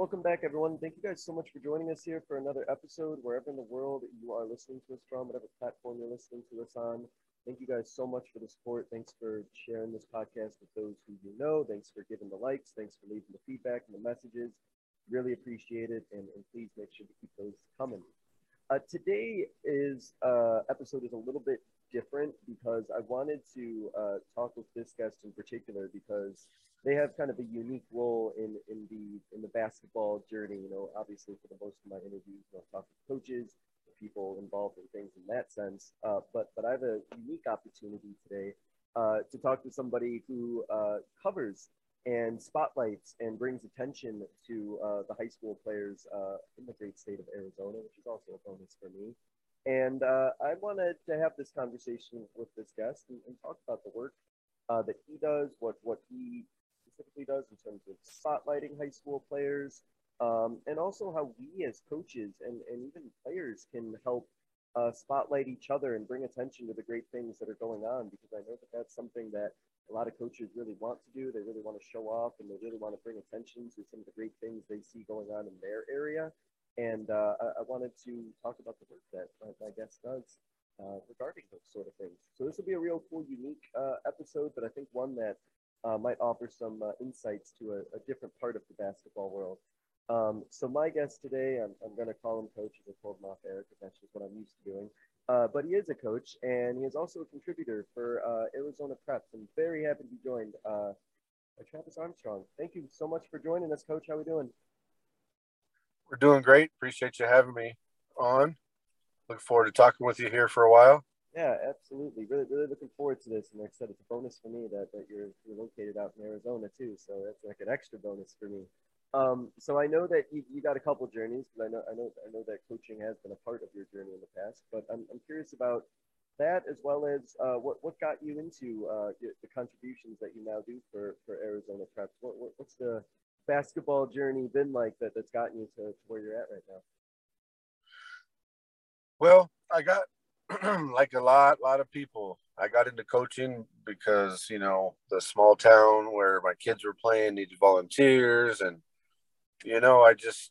Welcome back, everyone. Thank you guys so much for joining us here for another episode, wherever in the world you are listening to us from, whatever platform you're listening to us on. Thank you guys so much for the support. Thanks for sharing this podcast with those who you know. Thanks for giving the likes. Thanks for leaving the feedback and the messages. Really appreciate it. And, and please make sure to keep those coming. Uh, today is uh, episode is a little bit different because I wanted to uh, talk with this guest in particular because they have kind of a unique role in in the in the basketball journey. You know, obviously for the most of my interviews, know, talk to coaches, people involved in things in that sense. Uh, but but I have a unique opportunity today uh, to talk to somebody who uh, covers and spotlights and brings attention to uh, the high school players uh, in the great state of Arizona, which is also a bonus for me. And uh, I wanted to have this conversation with this guest and, and talk about the work that he does, what what he specifically does in terms of spotlighting high school players, um, and also how we as coaches and, and even players can help uh, spotlight each other and bring attention to the great things that are going on because I know that that's something that a lot of coaches really want to do. They really want to show off and they really want to bring attention to some of the great things they see going on in their area. And uh, I, I, wanted to talk about the work that my, my guest does uh, regarding those sort of things. So this will be a real cool, unique uh, episode, but I think one that uh, might offer some uh, insights to a, a, different part of the basketball world. Um, so my guest today, I'm, I'm going to call him coach as I told him off air because that's just what I'm used to doing. Uh, but he is a coach and he is also a contributor for uh, Arizona Preps. I'm very happy to be joined uh, by Travis Armstrong. Thank you so much for joining us, Coach. How are we doing? We're doing great. Appreciate you having me on. Look forward to talking with you here for a while. Yeah, absolutely. Really, really looking forward to this. And like I said, it's a bonus for me that, that you're, you're located out in Arizona too. So that's like an extra bonus for me. Um, so I know that you, you got a couple journeys because I know I know I know that coaching has been a part of your journey in the past. But I'm, I'm curious about that as well as uh, what what got you into uh, the contributions that you now do for for Arizona Preps. What, what, what's the basketball journey been like that that's gotten you to, to where you're at right now? Well, I got like a lot, lot of people. I got into coaching because you know the small town where my kids were playing needed volunteers, and you know I just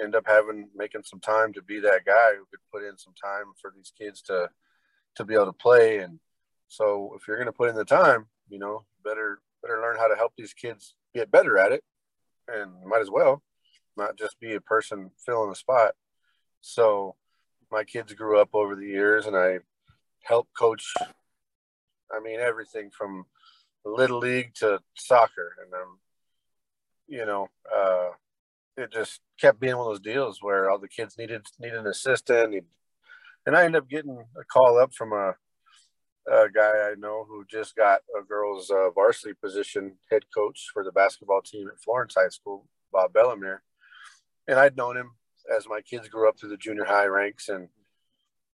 end up having making some time to be that guy who could put in some time for these kids to to be able to play. And so if you're going to put in the time, you know, better better learn how to help these kids get better at it, and might as well not just be a person filling a spot. So my kids grew up over the years and I helped coach I mean everything from little league to soccer. And um you know uh it just kept being one of those deals where all the kids needed needed an assistant. And I ended up getting a call up from a, a guy I know who just got a girls uh, varsity position head coach for the basketball team at Florence High School Bob Bellamere. And I'd known him as my kids grew up through the junior high ranks and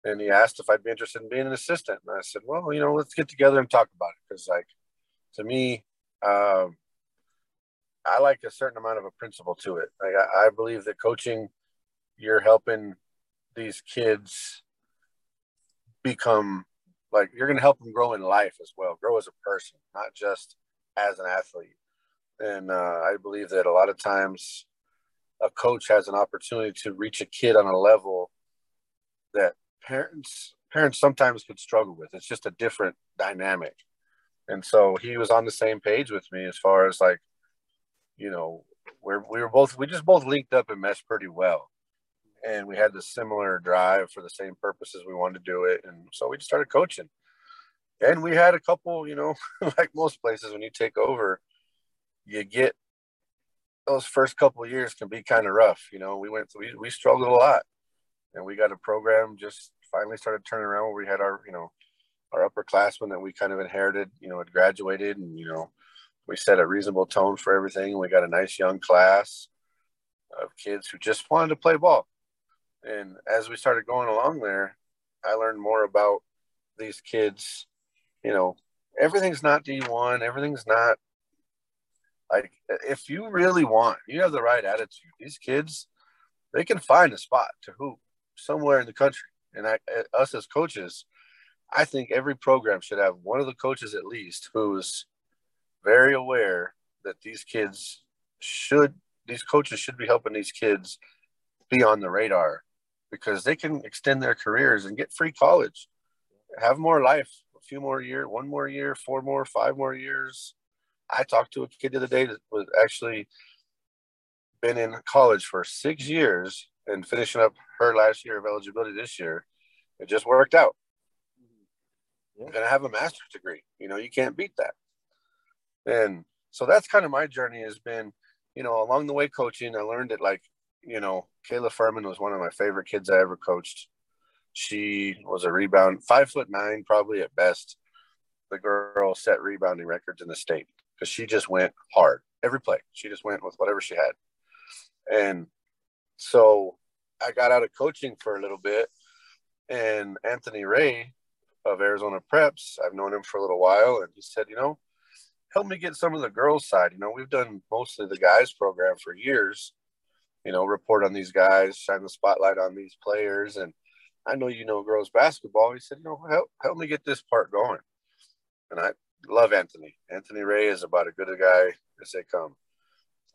and he asked if I'd be interested in being an assistant. And I said, well, you know, let's get together and talk about it. Cause like to me, um, I like a certain amount of a principle to it. Like I, I believe that coaching, you're helping these kids become like you're going to help them grow in life as well, grow as a person, not just as an athlete. And uh, I believe that a lot of times a coach has an opportunity to reach a kid on a level that parents parents sometimes could struggle with. It's just a different dynamic. And so he was on the same page with me as far as like, you know, we're, we were both, we just both linked up and meshed pretty well. And we had the similar drive for the same purposes we wanted to do it. And so we just started coaching. And we had a couple, you know, like most places when you take over, you get those first couple years can be kind of rough. You know, we went, we, we struggled a lot and we got a program just finally started turning around where we had our, you know, our upperclassmen that we kind of inherited, you know, had graduated and, you know, we set a reasonable tone for everything. We got a nice young class of kids who just wanted to play ball. And as we started going along there, I learned more about these kids. You know, everything's not D1, everything's not like if you really want, you have the right attitude. These kids, they can find a spot to hoop somewhere in the country. And I, eh, us as coaches, I think every program should have one of the coaches at least who's very aware that these kids should, these coaches should be helping these kids be on the radar because they can extend their careers and get free college, have more life, a few more years, one more year, four more, five more years. I talked to a kid the other day that was actually been in college for six years and finishing up her last year of eligibility this year. It just worked out. Yeah. You're gonna have a master's degree. You know, you can't beat that. And so that's kind of my journey has been, you know, along the way coaching, I learned that like, you know, Kayla Furman was one of my favorite kids I ever coached. She was a rebound, five foot nine, probably at best. The girl set rebounding records in the state because she just went hard every play. She just went with whatever she had. And so I got out of coaching for a little bit, and Anthony Ray of Arizona Preps, I've known him for a little while, and he said, you know, help me get some of the girls' side. You know, we've done mostly the guys program for years. You know, report on these guys, shine the spotlight on these players, and I know you know girls basketball. He said, you know, help help me get this part going. And I love Anthony. Anthony Ray is about as good a guy as they come.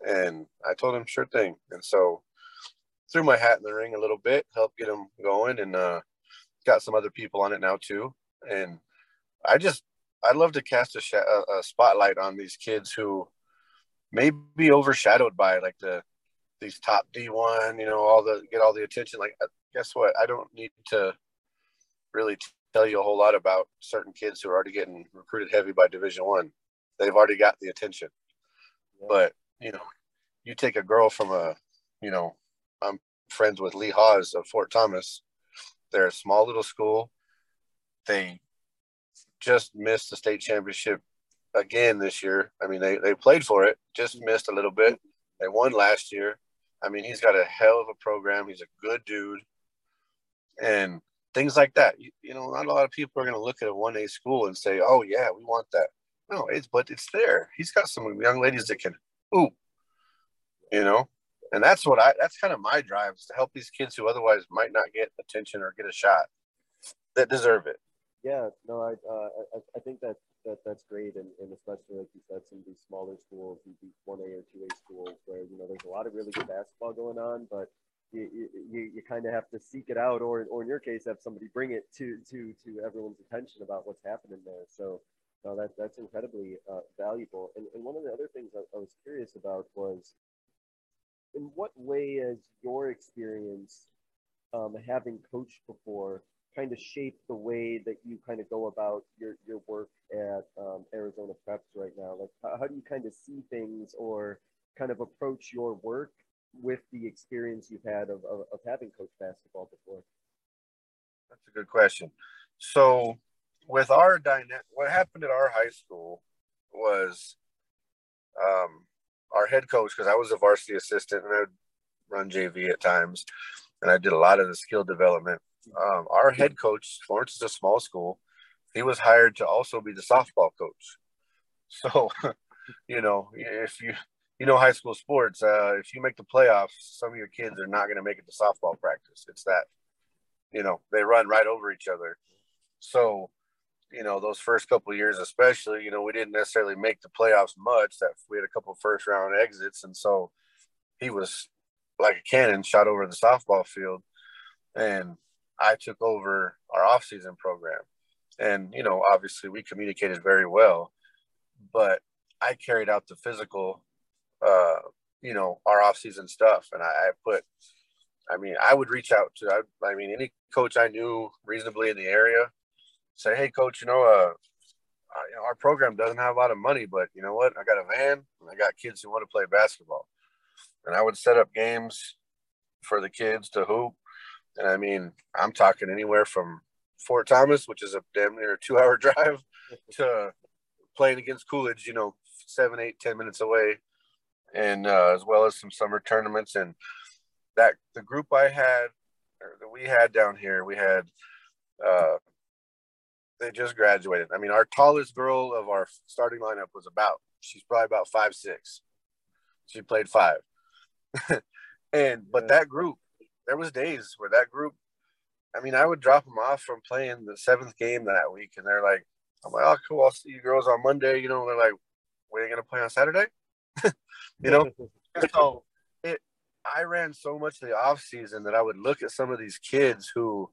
And I told him, sure thing. And so threw my hat in the ring a little bit, helped get him going, and uh, got some other people on it now too. And I just I'd love to cast a, sh- a, spotlight on these kids who may be overshadowed by like the these top D1, you know, all the get all the attention. Like, uh, guess what? I don't need to really tell you a whole lot about certain kids who are already getting recruited heavy by Division One. They've already got the attention. Yeah. But you know, you take a girl from a, you know, I'm friends with Lee Haas of Fort Thomas. They're a small little school. They just missed the state championship again this year. I mean, they, they played for it, just missed a little bit. They won last year. I mean, he's got a hell of a program. He's a good dude. And things like that. You, you know, not a lot of people are going to look at a 1A school and say, oh, yeah, we want that. No, it's, but it's there. He's got some young ladies that can, ooh, you know, and that's what I, that's kind of my drive is to help these kids who otherwise might not get attention or get a shot that deserve it. Yeah, no, I, uh, I, I think that, that that's great. And, and especially like you said, some of these smaller schools, these 1A or 2A schools where, you know, there's a lot of really good basketball going on, but you, you, you kind of have to seek it out or, or in your case have somebody bring it to to to everyone's attention about what's happening there so that that's incredibly uh, valuable and, and one of the other things I, I, was curious about was in what way has your experience um, having coached before kind of shaped the way that you kind of go about your, your work at um, Arizona Preps right now? Like, how, how do you kind of see things or kind of approach your work with the experience you've had of, of, of having coached basketball before? That's a good question. So, with our dynamic, what happened at our high school was um, our head coach, because I was a varsity assistant and I would run JV at times, and I did a lot of the skill development. Um, our head coach, Florence is a small school, he was hired to also be the softball coach. So, you know, if you you know high school sports uh, if you make the playoffs some of your kids are not going to make it to softball practice. It's that you know they run right over each other. So you know those first couple years especially you know we didn't necessarily make the playoffs much that we had a couple first round exits and so he was like a cannon shot over the softball field. And i took over our offseason program. And you know obviously we communicated very well but i carried out the physical uh, you know, our off-season stuff. And I, I, put, I mean, I would reach out to, I, I, mean, any coach I knew reasonably in the area, say, hey, coach, you know, uh, uh, you know, our program doesn't have a lot of money, but you know what? I got a van and I got kids who want to play basketball. And I would set up games for the kids to hoop. And I mean, I'm talking anywhere from Fort Thomas, which is a damn near two hour drive, to playing against Coolidge, you know, seven, eight, ten minutes away and uh, as well as some summer tournaments. And that the group I had that we had down here, we had uh, they just graduated. I mean, our tallest girl of our starting lineup was about she's probably about five six. She played five, and but that group, there was days where that group. I mean, I would drop them off from playing the seventh game that week, and they're like, "I'm like, oh, cool. I'll see you girls on Monday." You know, they're like, "We're gonna play on Saturday," you know. so it, I ran so much the off season that I would look at some of these kids who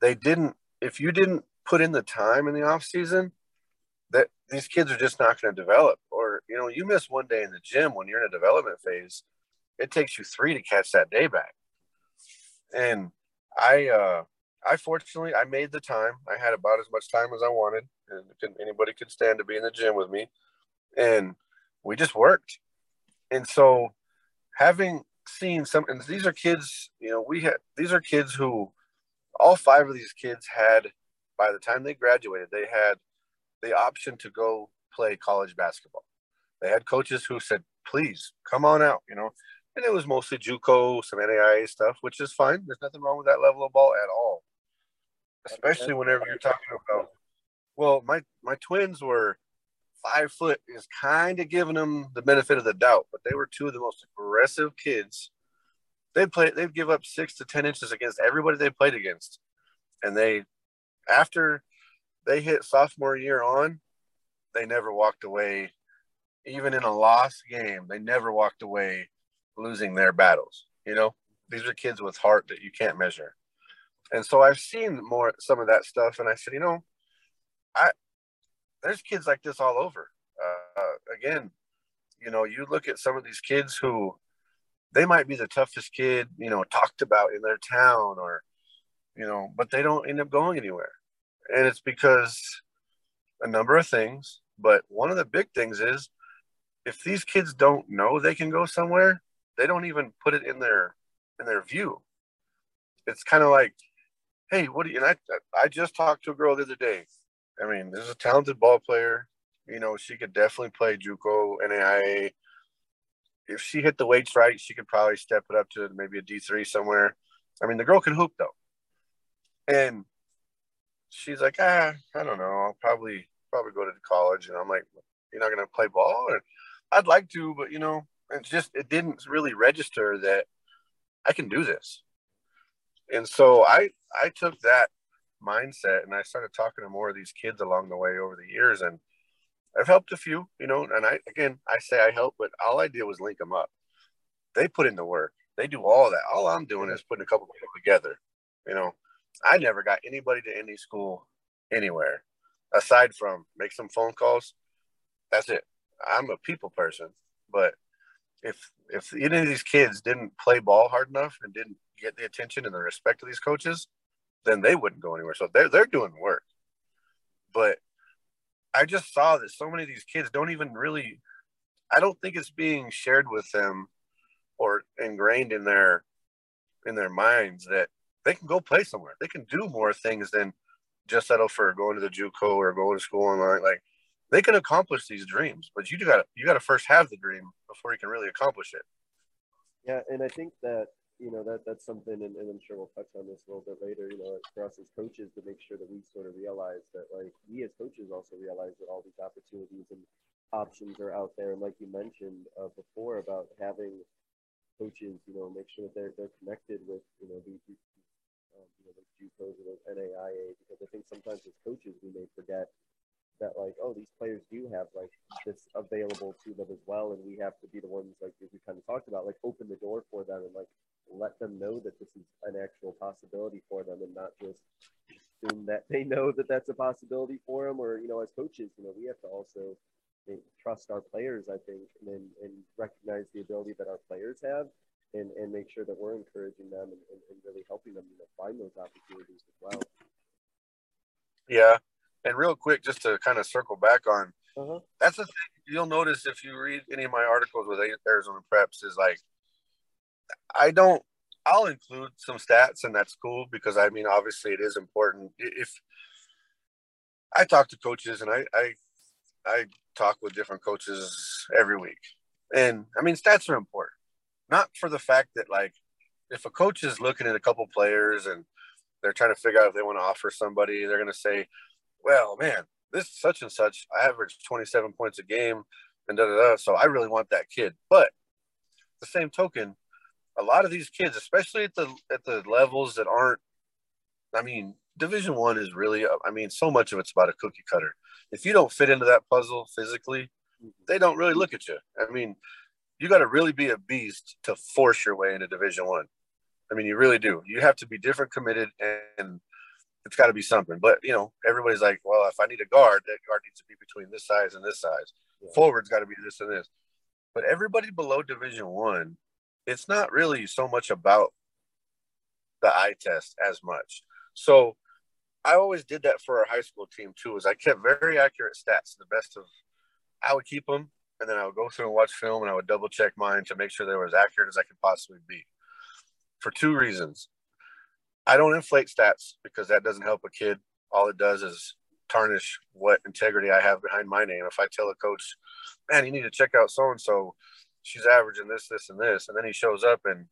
they didn't. If you didn't put in the time in the off season, that these kids are just not going to develop. Or you know, you miss one day in the gym when you're in a development phase, it takes you three to catch that day back. And I, uh, I fortunately I made the time. I had about as much time as I wanted, and anybody could stand to be in the gym with me, and we just worked. And so, having seen some, and these are kids, you know, we had these are kids who, all five of these kids had by the time they graduated, they had the option to go play college basketball. They had coaches who said, please come on out, you know, and it was mostly JUCO, some NAIA stuff, which is fine. There's nothing wrong with that level of ball at all. Especially whenever you're talking about, well, my, my twins were five foot is kind of giving them the benefit of the doubt, but they were two of the most aggressive kids. They'd play, they'd give up six to 10 inches against everybody they played against. And they after they hit sophomore year on, they never walked away, even in a lost game, they never walked away losing their battles. You know, these are kids with heart that you can't measure. And so I've seen more some of that stuff, and I said, you know, I there's kids like this all over. Uh, again, you know, you look at some of these kids who they might be the toughest kid, you know, talked about in their town or you know, but they don't end up going anywhere. And it's because a number of things, but one of the big things is if these kids don't know they can go somewhere, they don't even put it in their in their view. It's kind of like, hey, what do you? And I I just talked to a girl the other day. I mean, this is a talented ball player. You know, she could definitely play JUCO, and NAIA. If she hit the weights right, she could probably step it up to maybe a D three somewhere. I mean, the girl can hoop though. And she's like, ah, I don't know. I'll probably probably go to college. And I'm like, you're not gonna play ball? I'd like to, but you know, it's just it didn't really register that I can do this. And so I I took that mindset and I started talking to more of these kids along the way over the years and I've helped a few, you know, and I again I say I help, but all I did was link them up. They put in the work. They do all that. All I'm doing is putting a couple people together, you know. I never got anybody to any school anywhere aside from make some phone calls. That's it. I'm a people person, but if if any of these kids didn't play ball hard enough and didn't get the attention and the respect of these coaches, then they wouldn't go anywhere. So they're they're doing work. But I just saw that so many of these kids don't even really I don't think it's being shared with them or ingrained in their in their minds that they can go play somewhere. They can do more things than just settle for going to the JUCO or going to school online. Like they can accomplish these dreams, but you got you got to first have the dream before you can really accomplish it. Yeah, and I think that you know that that's something, and, and I'm sure we'll touch on this a little bit later. You know, for us as coaches, to make sure that we sort of realize that, like, we as coaches also realize that all these opportunities and options are out there. And like you mentioned uh, before about having coaches, you know, make sure that they're they're connected with you know these, um, you know, JUCOs or those NAIA, because I think sometimes as coaches we may forget that like, oh, these players do have like this available to them as well, and we have to be the ones like we kind of talked about, like open the door for them and like let them know that this is an actual possibility for them, and not just assume that they know that that's a possibility for them. Or you know, as coaches, you know, we have to also trust our players, I think, and and recognize the ability that our players have and, and make sure that we're encouraging them and, and, and really helping them you know, find those opportunities as well. Yeah. And real quick, just to kind of circle back on uh-huh. that's the thing you'll notice if you read any of my articles with Arizona Preps is like, I don't, I'll include some stats and that's cool because I mean, obviously it is important. If I talk to coaches and I, I, I talk with different coaches every week and I mean, stats are important not for the fact that like if a coach is looking at a couple players and they're trying to figure out if they want to offer somebody, they're going to say, well, man, this such and such, I average 27 points a game and da da da. So I really want that kid. But the same token, a lot of these kids, especially at the at the levels that aren't, I mean, Division One is really, I mean, so much of it's about a cookie cutter. If you don't fit into that puzzle physically, they don't really look at you. I mean, you got to really be a beast to force your way into Division One. I. I mean, you really do. You have to be different, committed, and it's got to be something. But you know, everybody's like, well, if I need a guard, that guard needs to be between this size and this size. Yeah. Forward's got to be this and this. But everybody below Division One, it's not really so much about the eye test as much. So I always did that for our high school team too. Is I kept very accurate stats, the best of. I would keep them, and then I would go through and watch film, and I would double check mine to make sure they were as accurate as I could possibly be. For two reasons, I don't inflate stats because that doesn't help a kid. All it does is tarnish what integrity I have behind my name. If I tell a coach, man, you need to check out so and so, she's averaging this, this, and this, and then he shows up and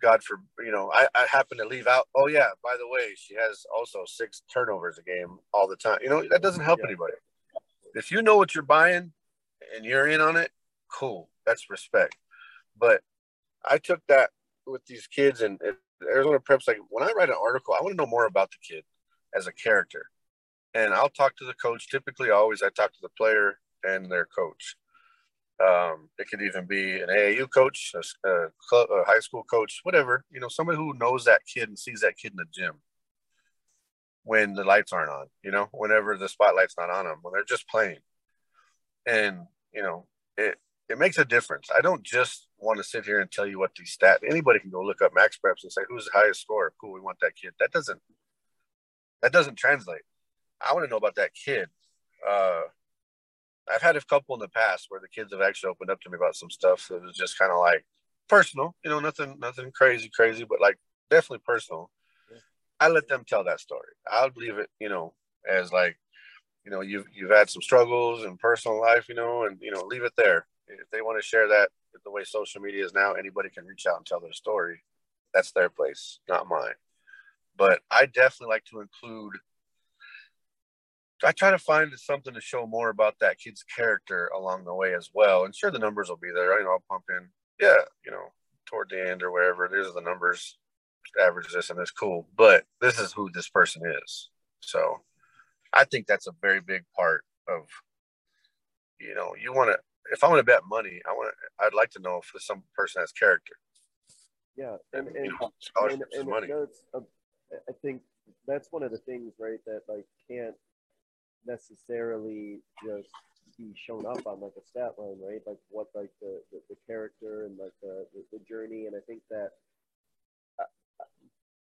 God for you know, I, I happen to leave out. Oh yeah, by the way, she has also six turnovers a game all the time. You know that doesn't help yeah. anybody. If you know what you're buying and you're in on it, cool. That's respect. But I took that with these kids and, and Arizona Prep's like when I write an article, I want to know more about the kid as a character, and I'll talk to the coach. Typically, always I talk to the player and their coach. Um, it could even be an AAU coach, a, a, a, high school coach, whatever. You know, somebody who knows that kid and sees that kid in the gym when the lights aren't on. You know, whenever the spotlight's not on them, when they're just playing, and you know, it it makes a difference. I don't just want to sit here and tell you what these stats. Anybody can go look up max preps and say who's the highest score. Cool, we want that kid. That doesn't that doesn't translate. I want to know about that kid. Uh, I've had a couple in the past where the kids have actually opened up to me about some stuff that was just kind of like personal, you know, nothing, nothing crazy, crazy, but like definitely personal. Yeah. I let them tell that story. I'll leave it, you know, as like, you know, you've you've had some struggles in personal life, you know, and you know, leave it there. If they want to share that the way social media is now, anybody can reach out and tell their story. That's their place, not mine. But I definitely like to include I try to find something to show more about that kid's character along the way as well. And sure, the numbers will be there. You know, I'll pump in, yeah, you know, toward the end or wherever. There's the numbers, average this and it's cool. But this is who this person is. So I think that's a very big part of, you know, you want to, if I want to bet money, I want to, I'd like to know if some person has character. Yeah. And, and, and, and, and money. Uh, I think that's one of the things, right, that like can't necessarily just be shown up on like a stat line, right? Like what like the, the, the character and like the, the, the, journey. And I think that uh, uh,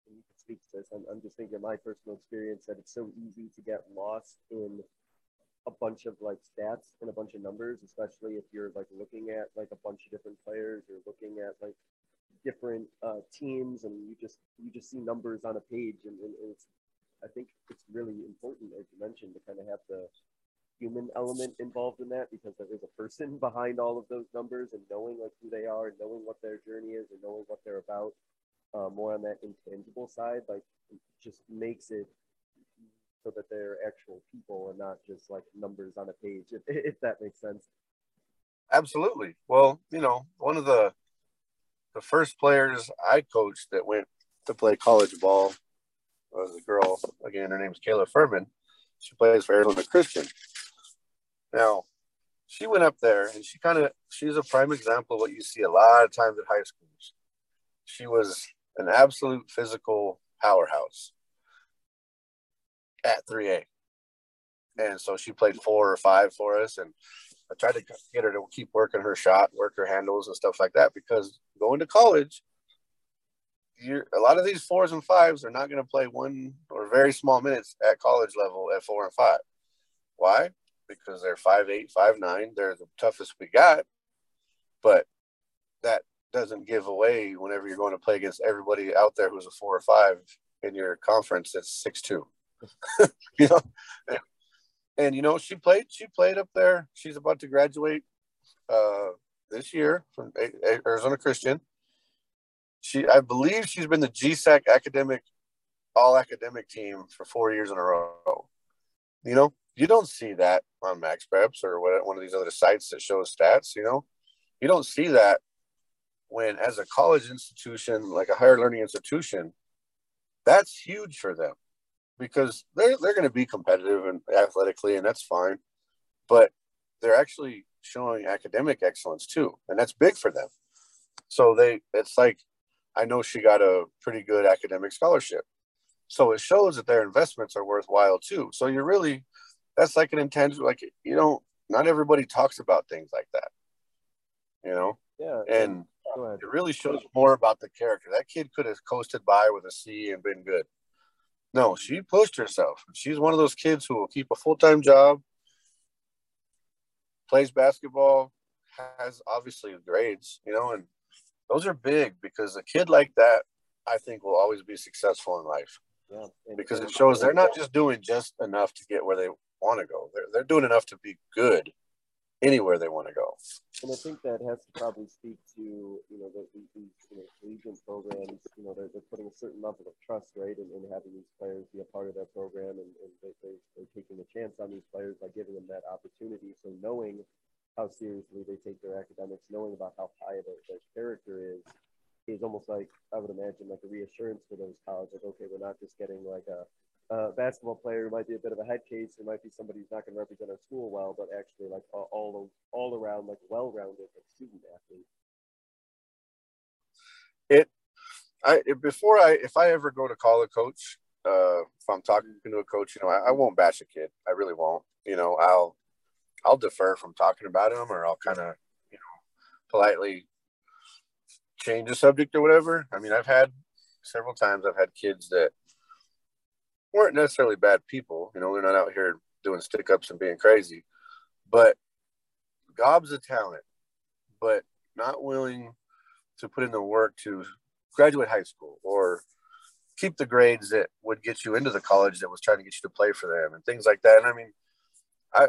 you can speak to this. I'm, I'm just thinking my personal experience that it's so easy to get lost in a bunch of like stats and a bunch of numbers, especially if you're like looking at like a bunch of different players or looking at like different uh, teams and you just you just see numbers on a page and, and, and it's I think it's really important, as you mentioned, to kind of have the human element involved in that because there is a person behind all of those numbers and knowing like who they are and knowing what their journey is and knowing what they're about. Uh, more on that intangible side, like just makes it so that they're actual people and not just like numbers on a page, if, if that makes sense. Absolutely. Well, you know, one of the the first players I coached that went to play college ball was a girl. Again, her name's Kayla Furman. She plays for Arizona Christian. Now, she went up there and she kind of she's a prime example of what you see a lot of times at high schools. She was an absolute physical powerhouse at 3A. And so she played four or five for us. And I tried to get her to keep working her shot, work her handles and stuff like that because going to college, you're, a lot of these fours and fives are not going to play one or very small minutes at college level at four and five. Why? Because they're five eight, five nine. They're the toughest we got, but that doesn't give away whenever you're going to play against everybody out there who's a four or five in your conference that's six two. you know, and, and, you know she played. She played up there. She's about to graduate uh, this year from Arizona Christian she I believe she's been the GSAC academic all academic team for four years in a row. You know, you don't see that on Max Preps or one of these other sites that shows stats. You know, you don't see that when, as a college institution, like a higher learning institution, that's huge for them because they're they're going to be competitive and athletically, and that's fine. But they're actually showing academic excellence too, and that's big for them. So they, it's like, I know she got a pretty good academic scholarship, so it shows that their investments are worthwhile too. So you're really, that's like an intangible, like you know, not everybody talks about things like that, you know. Yeah. And it really shows more about the character. That kid could have coasted by with a C and been good. No, she pushed herself. She's one of those kids who will keep a full time job, plays basketball, has obviously grades, you know, and those are big because a kid like that, I think, will always be successful in life. Yeah. because it shows they're not just doing just enough to get where they want to go. They're, they're doing enough to be good anywhere they want to go. And I think that has to probably speak to you know the, these you know collegiate programs. You know they're, they're putting a certain level of trust, right, in, in having these players be a part of their program, and, and they, they, they're taking a chance on these players by giving them that opportunity. So knowing how seriously they take their academics, knowing about how high their, their character is, is almost like I would imagine like a reassurance for those colleges. Like okay, we're not just getting like a uh, basketball player who might be a bit of a head case, or might be somebody who's not going to represent our school well, but actually like all all around like well-rounded like, student athlete. It, I before I if I ever go to call a coach, uh, if I'm talking to a coach, you know, I, I won't bash a kid. I really won't. You know, I'll I'll defer from talking about him, or I'll kind of you know politely change the subject or whatever. I mean, I've had several times I've had kids that weren't necessarily bad people. You know, they're not out here doing stick ups and being crazy, but gobs of talent, but not willing to put in the work to graduate high school or keep the grades that would get you into the college that was trying to get you to play for them and things like that. And I mean, I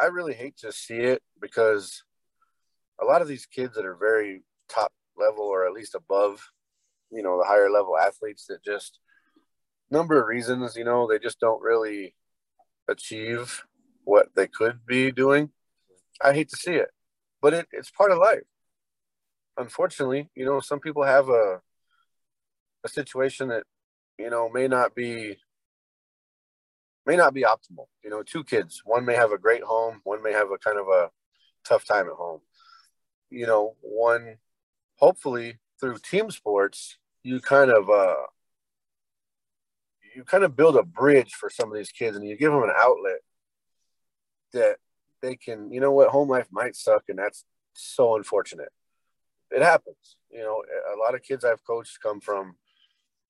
I really hate to see it because a lot of these kids that are very top level or at least above, you know, the higher level athletes that just number of reasons, you know, they just don't really achieve what they could be doing. I hate to see it, but it, it's part of life. Unfortunately, you know, some people have a a situation that you know may not be may not be optimal. You know, two kids, one may have a great home, one may have a kind of a tough time at home. You know, one hopefully through team sports, you kind of uh you kind of build a bridge for some of these kids and you give them an outlet that they can, you know what, home life might suck and that's so unfortunate. It happens. You know, a lot of kids I've coached come from,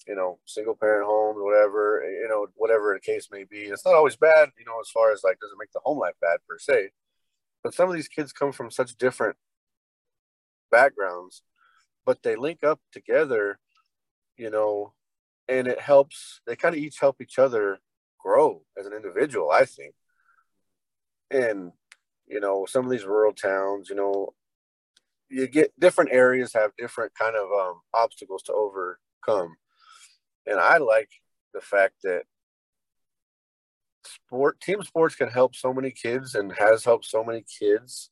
you know, single parent homes, whatever, you know, whatever the case may be. It's not always bad, you know, as far as like doesn't make the home life bad per se. But some of these kids come from such different backgrounds, but they link up together, you know, and it helps they kind of each help each other grow as an individual i think and you know some of these rural towns you know you get different areas have different kind of um, obstacles to overcome and i like the fact that sport team sports can help so many kids and has helped so many kids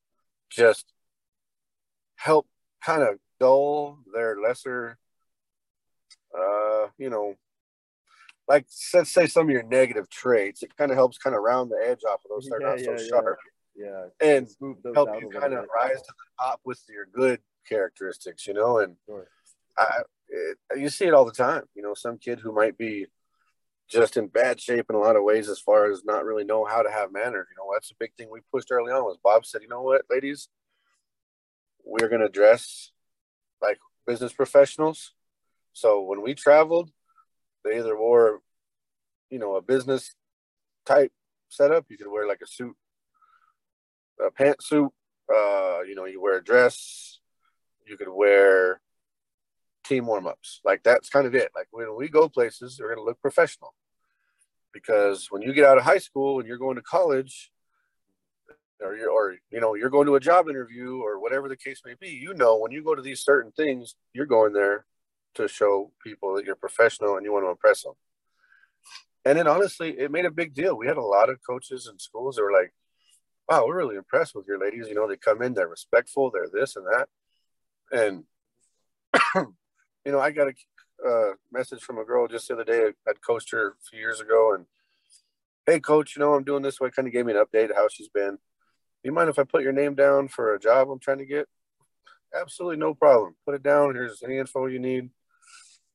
just help kind of dull their lesser uh, you know, like let's say some of your negative traits, it kind of helps kind of round the edge off of those that are not yeah, so sharp. Yeah. And help you kind of rise to the top with your good characteristics, you know, and sure. I, it, you see it all the time, you know, some kid who might be just in bad shape in a lot of ways as far as not really know how to have manners. You know, that's a big thing we pushed early on was Bob said, you know what, ladies, we're going to dress like business professionals so when we traveled, they either wore, you know, a business type setup. You could wear like a suit, a pantsuit. Uh, you know, you wear a dress. You could wear team warm ups. Like that's kind of it. Like when we go places, we're gonna look professional. Because when you get out of high school and you're going to college, or or you know you're going to a job interview or whatever the case may be, you know when you go to these certain things, you're going there to show people that you're professional and you want to impress them. And then honestly, it made a big deal. We had a lot of coaches and schools that were like, wow, we're really impressed with your ladies. You know, they come in, they're respectful, they're this and that. And, you know, I got a uh, message from a girl just the other day. I'd coached her a few years ago and, hey, coach, you know, I'm doing this way. Kind of gave me an update how she's been. Do You mind if I put your name down for a job I'm trying to get? Absolutely no problem. Put it down. Here's any info you need.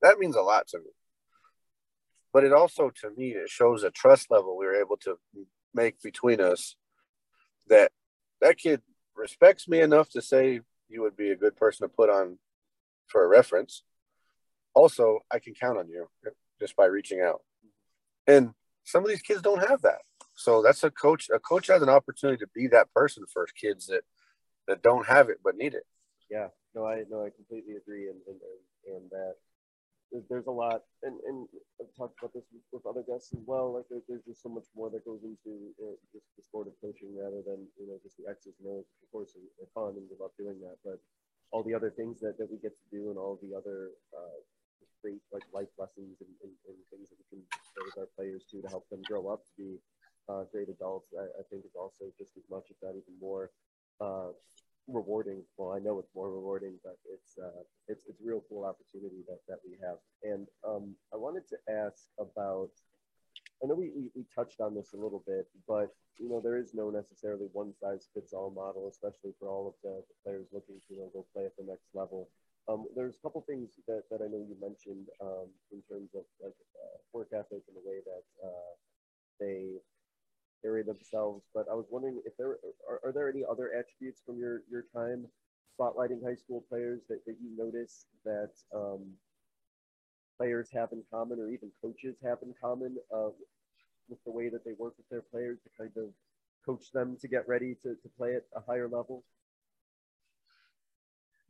That means a lot to me. But it also, to me, it shows a trust level we were able to make between us that that kid respects me enough to say you would be a good person to put on for a reference. Also, I can count on you just by reaching out. And some of these kids don't have that. So that's a coach. A coach has an opportunity to be that person for kids that that don't have it but need it. Yeah, no, I no, I completely agree, and and and that there's a lot, and, and I've talked about this with, with other guests as well. Like there, there's just so much more that goes into just the sport of coaching rather than you know just the X's and O's. Of course, are fun and we love doing that, but all the other things that, that we get to do and all the other uh, great like life lessons and, and, and, things that we can with our players too to help them grow up to be uh, great adults, I, I, think is also just as much, if not even more, uh, rewarding. Well, I know it's more rewarding, but it's uh, it's it's a real cool opportunity that, that we have. And um, I wanted to ask about. I know we, we, we, touched on this a little bit, but you know there is no necessarily one size fits all model, especially for all of the, the players looking to you know go play at the next level. Um, there's a couple things that, that I know you mentioned um, in terms of like uh, work ethic and the way that uh, they carry themselves. But I was wondering if there are, are there any other attributes from your your time spotlighting high school players that, that you notice that um, players have in common, or even coaches have in common uh, with the way that they work with their players to kind of coach them to get ready to, to play at a higher level?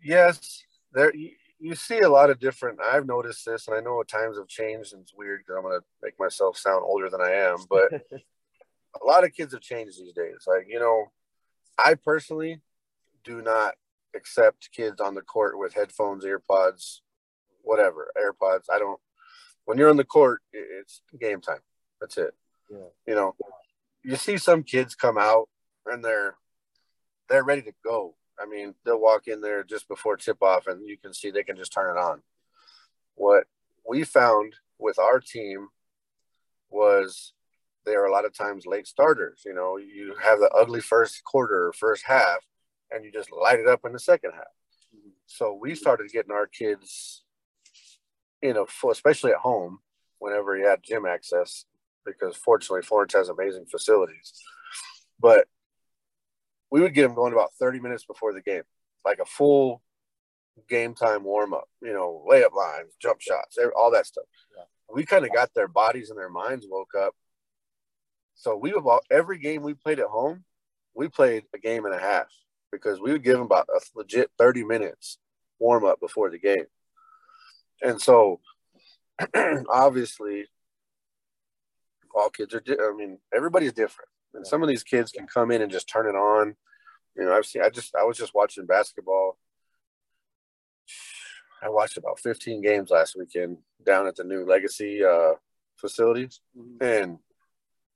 Yes, there you, you see a lot of different. I've noticed this, and I know times have changed, and it's weird because I'm going to make myself sound older than I am, but a lot of kids have changed these days. Like, you know, I personally do not accept kids on the court with headphones, earpods, whatever, AirPods. I don't, when you're on the court, it's game time. That's it. Yeah. You know, you see some kids come out and they're, they're ready to go. I mean, they'll walk in there just before tip off and you can see they can just turn it on. What we found with our team was they are a lot of times late starters. You know, you have the ugly first quarter or first half, and you just light it up in the second half. So we started getting our kids, you know, especially at home, whenever you had gym access, because fortunately Florence has amazing facilities. But we would get them going about 30 minutes before the game, like a full game time warm up, you know, layup lines, jump shots, all that stuff. Yeah. We kind of got their bodies and their minds woke up so we about every game we played at home, we played a game and a half because we would give them about a legit 30 minutes warm up before the game. And so obviously all kids are, di- I mean, everybody's different. And some of these kids can come in and just turn it on. You know, I've seen, I just, I was just watching basketball. I watched about 15 games last weekend down at the new legacy uh, facilities. Mm-hmm. And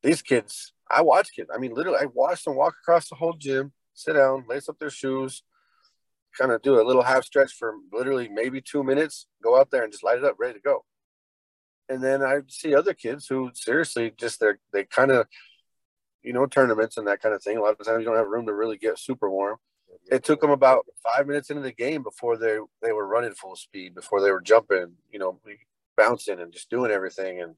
these kids, I watch kids. I mean, literally, I watched them walk across the whole gym, sit down, lace up their shoes, kind of do a little half stretch for literally maybe two minutes, go out there and just light it up, ready to go. And then I see other kids who seriously just they're they kind of, you know, tournaments and that kind of thing. A lot of times you don't have room to really get super warm. It took them about five minutes into the game before they they were running full speed, before they were jumping, you know, bouncing and just doing everything. And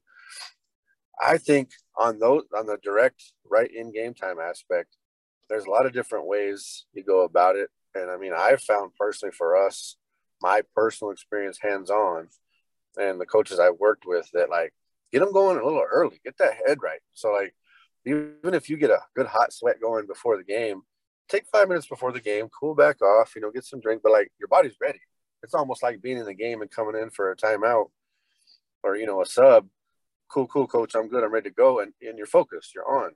I think on those on the direct right in game time aspect, there's a lot of different ways you go about it. And I mean, I've found personally for us, my personal experience hands on, and the coaches I worked with that like get them going a little early, get that head right. So like even if you get a good hot sweat going before the game, take five minutes before the game, cool back off, you know, get some drink, but like your body's ready. It's almost like being in the game and coming in for a timeout or you know a sub cool, cool, coach, I'm good, I'm ready to go, and, and you're focused, you're on.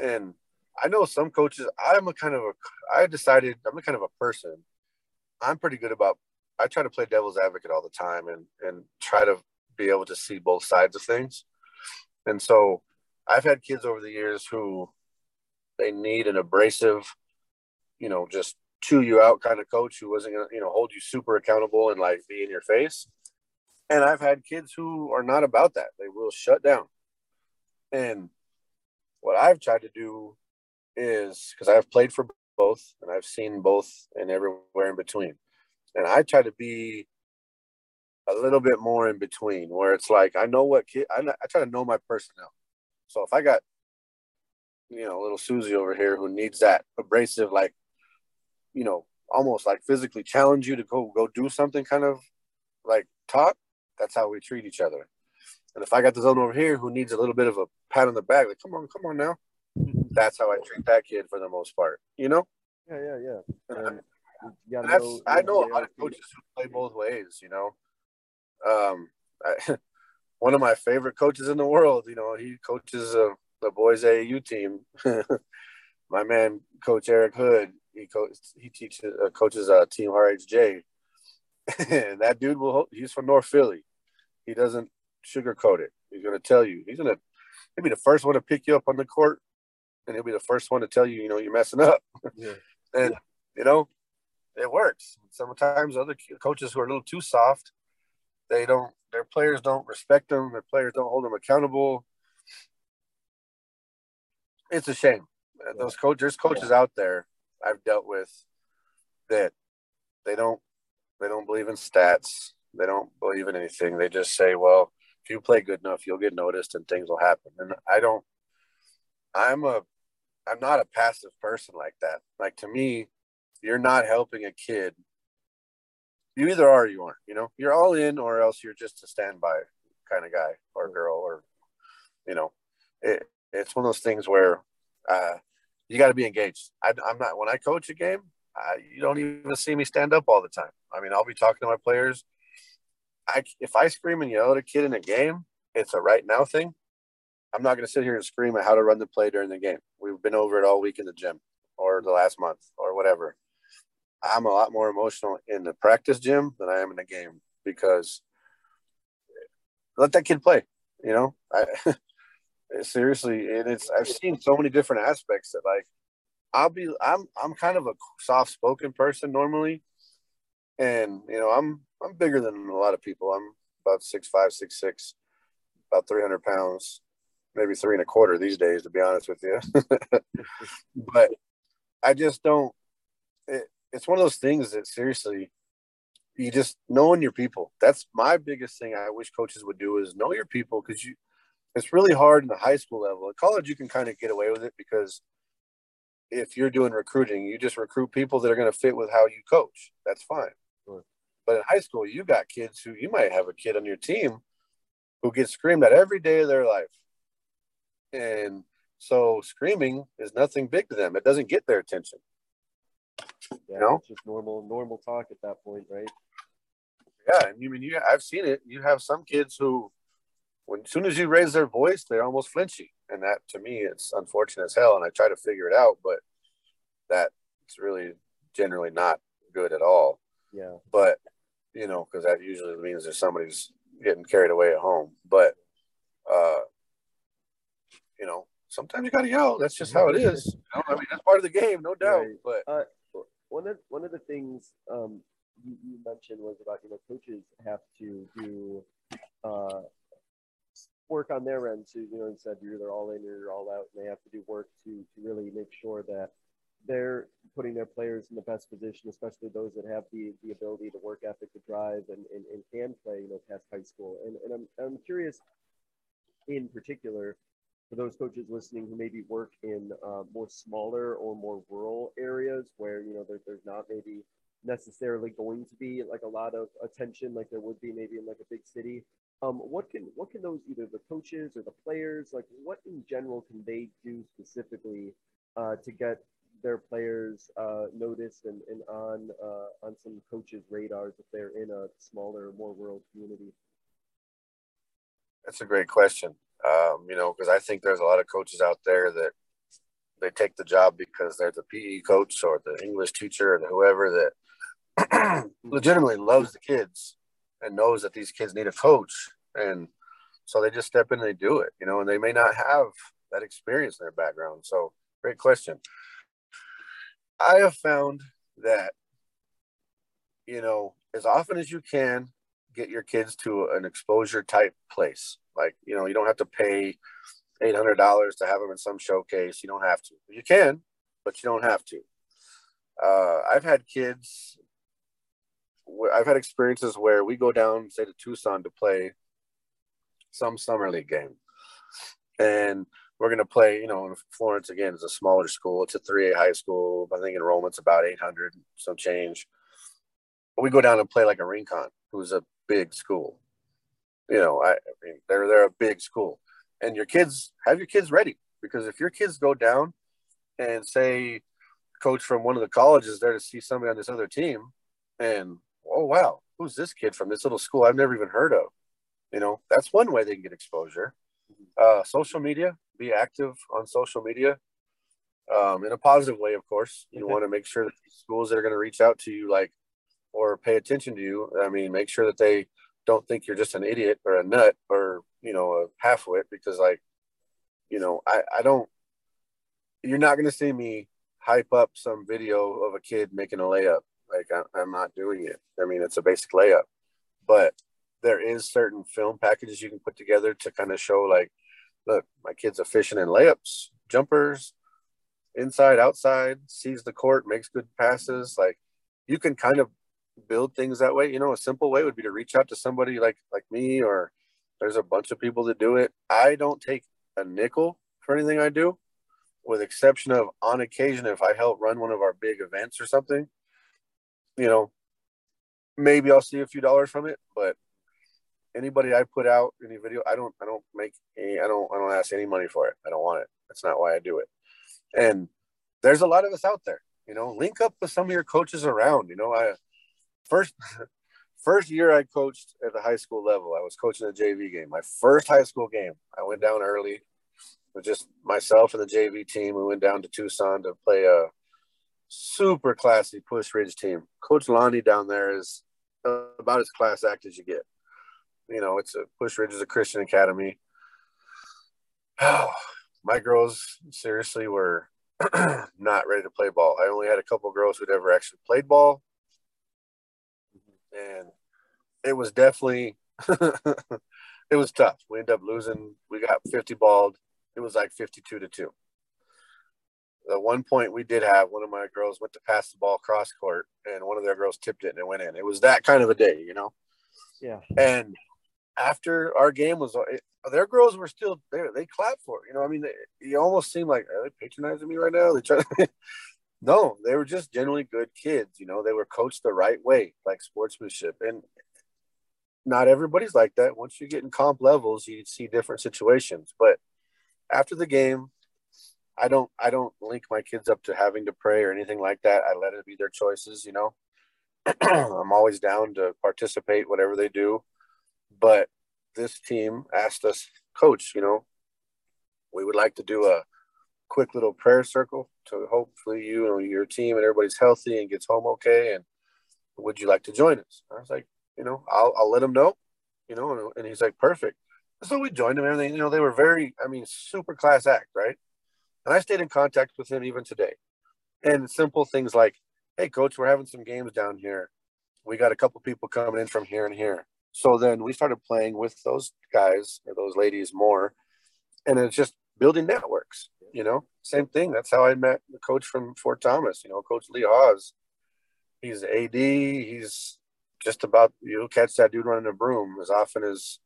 And I know some coaches, I'm a kind of a, I decided I'm a kind of a person. I'm pretty good about, I try to play devil's advocate all the time and and try to be able to see both sides of things. And so I've had kids over the years who they need an abrasive, you know, just chew you out kind of coach who wasn't gonna, you know, hold you super accountable and like be in your face. And I've had kids who are not about that. They will shut down. And what I've tried to do is because I've played for both and I've seen both and everywhere in between. And I try to be a little bit more in between where it's like I know what kid I, I try to know my personnel. So if I got you know little Susie over here who needs that abrasive like you know almost like physically challenge you to go go do something kind of like talk that's how we treat each other. And if I got the zone over here who needs a little bit of a pat on the back, like come on, come on now, that's how I treat that kid for the most part. You know? Yeah, yeah, yeah. And, yeah, know, I know a lot of coaches who play both ways. You know, um, I, one of my favorite coaches in the world. You know, he coaches uh, the boys AAU team. my man, Coach Eric Hood. He coach, he teaches uh, coaches uh, Team RHJ, and that dude will. He's from North Philly. He doesn't sugarcoat it. He's going to tell you. He's going to. He'll be the first one to pick you up on the court, and he'll be the first one to tell you, you know, you're messing up. Yeah. and you know, it works. Sometimes other coaches who are a little too soft, they don't. Their players don't respect them. Their players don't hold them accountable. It's a shame. Yeah. Those coaches, there's coaches yeah. out there I've dealt with that they don't they don't believe in stats. They don't believe in anything. They just say, well, if you play good enough, you'll get noticed and things will happen. And I don't. I'm a. I'm not a passive person like that. Like to me, you're not helping a kid. You either are or you aren't. You know, you're all in, or else you're just a standby kind of guy or girl, or you know, it, it's one of those things where uh, you got to be engaged. I, am not when I coach a game. Uh, you don't even see me stand up all the time. I mean, I'll be talking to my players. I if I scream and yell at a kid in a game, it's a right now thing. I'm not going to sit here and scream at how to run the play during the game. We've been over it all week in the gym or the last month or whatever. I'm a lot more emotional in the practice gym than I am in the game because let that kid play. You know, I seriously, and it's I've seen so many different aspects that like I'll be I'm I'm kind of a soft spoken person normally, and you know I'm I'm bigger than a lot of people. I'm about six five, six six, about three hundred pounds, maybe three and a quarter these days, to be honest with you. but I just don't. It, it's one of those things that seriously you just knowing your people. That's my biggest thing i wish coaches would do is know your people because you it's really hard in the high school level. At college you can kind of get away with it because if you're doing recruiting you just recruit people that are going to fit with how you coach. That's fine. Sure. but in high school you got kids who you might have a kid on your team who gets screamed at every day of their life. And so screaming is nothing big to them. It doesn't get their attention yeah, you know? it's just normal normal talk at that point, right? Yeah, and you mean you I've seen it. You have some kids who when as soon as you raise their voice, they're almost flinchy. And that to me it's unfortunate as hell. And I try to figure it out, but that it's really generally not good at all. Yeah. But you know, because that usually means that somebody's getting carried away at home. But uh you know, sometimes you gotta yell. That's just how it is. You know? I mean, that's part of the game, no doubt. Right. But uh, one of one of the things um, you, you, mentioned was about you know coaches have to do uh, work on their end to you know instead you're either all in or you're all out, and they have to do work to to really make sure that they're putting their players in the best position, especially those that have the the ability, the work ethic, to drive, and, and, and can play you know past high school. And and I'm I'm curious in particular for those coaches listening who maybe work in uh, more smaller or more rural areas where you know there, there's not maybe necessarily going to be like a lot of attention like there would be maybe in like a big city. Um, what can what can those either the coaches or the players like what in general can they do specifically uh, to get their players uh, noticed and, and on uh, on some coaches radars if they're in a smaller more rural community? That's a great question um, you know, because I think there's a lot of coaches out there that they take the job because they're the PE coach or the English teacher or whoever that legitimately loves the kids and knows that these kids need a coach. And so they just step in and they do it, you know, and they may not have that experience in their background. So great question. I have found that, you know, as often as you can, get your kids to an exposure type place. Like, you know, you don't have to pay $800 to have them in some showcase. You don't have to. You can, but you don't have to. Uh, I've had kids, I've had experiences where we go down, say, to Tucson to play some summer league game. And we're going to play, you know, in Florence again is a smaller school. It's a 3A high school. I think enrollment's about 800, some change. But we go down and play like a Rincon, who's a big school. You know, I, I mean, they're, they're a big school. And your kids, have your kids ready. Because if your kids go down and say, coach from one of the colleges there to see somebody on this other team, and oh, wow, who's this kid from this little school I've never even heard of? You know, that's one way they can get exposure. Uh, social media, be active on social media um, in a positive way, of course. You want to make sure that schools that are going to reach out to you, like, or pay attention to you, I mean, make sure that they don't think you're just an idiot or a nut or, you know, a halfwit because, like, you know, I, I don't, you're not going to see me hype up some video of a kid making a layup. Like, I, I'm not doing it. I mean, it's a basic layup, but there is certain film packages you can put together to kind of show like look my kid's efficient in layups jumpers inside outside sees the court makes good passes like you can kind of build things that way you know a simple way would be to reach out to somebody like like me or there's a bunch of people that do it i don't take a nickel for anything i do with exception of on occasion if i help run one of our big events or something you know maybe i'll see a few dollars from it but anybody I put out any video, I don't I don't make any I don't I don't ask any money for it. I don't want it. That's not why I do it. And there's a lot of us out there, you know, link up with some of your coaches around. You know, I first first year I coached at the high school level, I was coaching a JV game. My first high school game. I went down early with just myself and the JV team. We went down to Tucson to play a super classy Pusch Ridge team. Coach Lonnie down there is about as class act as you get you know, it's a Pusch Ridge is a Christian academy. Oh, my girls seriously were not ready to play ball. I only had a couple girls who'd ever actually played ball, and it was definitely it was tough. We ended up losing. We got 50 balled. It was like 52 to two. At one point, we did have one of my girls went to pass the ball cross court, and one of their girls tipped it and it went in. It was that kind of a day, you know. Yeah. And after our game was it, their girls were still there. They clapped for it. You know, I mean, it almost seemed like are they patronizing me right now? They try. No, they were just generally good kids. You know, they were coached the right way, like sportsmanship, and not everybody's like that. Once you get in comp levels, you see different situations. But after the game, I don't I don't link my kids up to having to pray or anything like that. I let it be their choices. You know, I'm always down to participate whatever they do. But this team asked us, Coach, you know, we would like to do a quick little prayer circle to hopefully you and your team and everybody's healthy and gets home okay. And would you like to join us? I was like, you know, I'll, I'll let them know, you know, and he's like, perfect. So we joined him and everything. You know, they were very, I mean, super class act, right? And I stayed in contact with him even today. And simple things like, hey, coach, we're having some games down here. We got a couple people coming in from here and here. So then we started playing with those guys or those ladies more. And it's just building networks, you know, same thing. That's how I met the coach from Fort Thomas, you know, Coach Lee Hawes. He's AD. He's just about, you know, catch that dude running a broom as often as,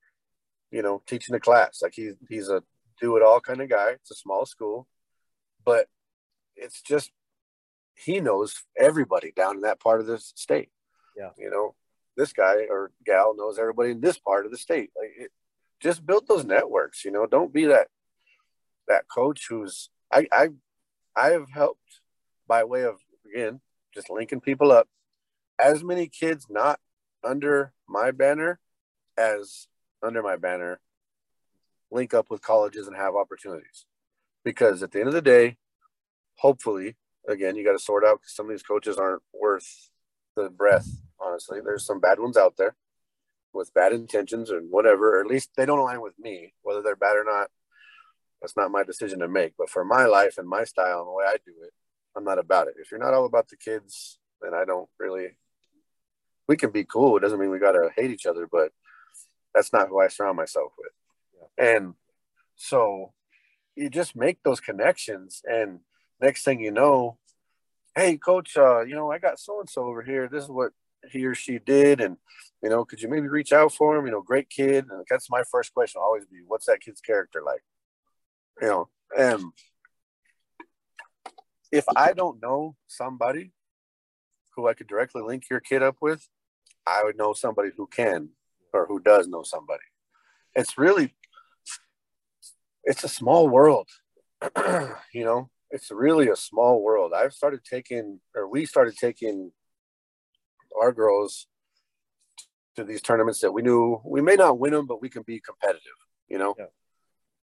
you know, teaching a class. Like he's, he's a do it all kind of guy. It's a small school, but it's just, he knows everybody down in that part of the state. Yeah. You know, this guy or gal knows everybody in this part of the state. Like, it, just build those networks. You know, don't be that that coach who's I I I have helped by way of again just linking people up. As many kids not under my banner as under my banner link up with colleges and have opportunities because at the end of the day hopefully again you got to sort out because some of these coaches aren't worth the breath. Honestly, there's some bad ones out there with bad intentions and whatever. Or at least they don't align with me, whether they're bad or not. That's not my decision to make. But for my life and my style and the way I do it, I'm not about it. If you're not all about the kids, then I don't really. We can be cool. It doesn't mean we gotta hate each other, but that's not who I surround myself with. Yeah. And so you just make those connections, and next thing you know, hey, coach, uh, you know, I got so and so over here. This is what he or she did, and you know, could you maybe reach out for him? You know, great kid. And that's my first question. I'll always be, what's that kid's character like? You know, and if I don't know somebody who I could directly link your kid up with, I would know somebody who can or who does know somebody. It's really, it's a small world. you know, it's really a small world. I've started taking, or we started taking our girls to these tournaments that we knew we may not win them, but we can be competitive. You know, yeah.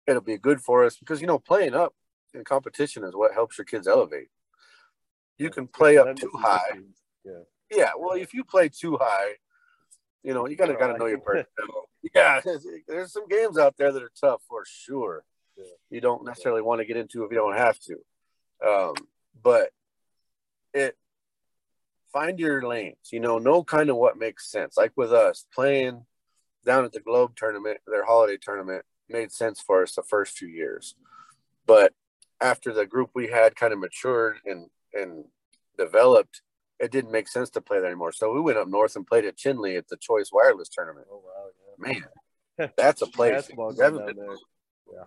It'll be good for us because you know playing up in competition is what helps your kids elevate. You can play up too high. Yeah. Yeah. Well, if you play too high, you know you gotta gotta know your person. yeah. There's some games out there that are tough for sure. Yeah. You don't necessarily want to get into if you don't have to. Um, but it find your lanes, you know, know kind of what makes sense. Like with us playing down at the Globe tournament, their holiday tournament made sense for us the first few years. But after the group we had kind of matured and and developed, it didn't make sense to play there anymore. So we went up north and played at Chinle at the Choice Wireless tournament. Oh wow, yeah. man, that's a place. yeah.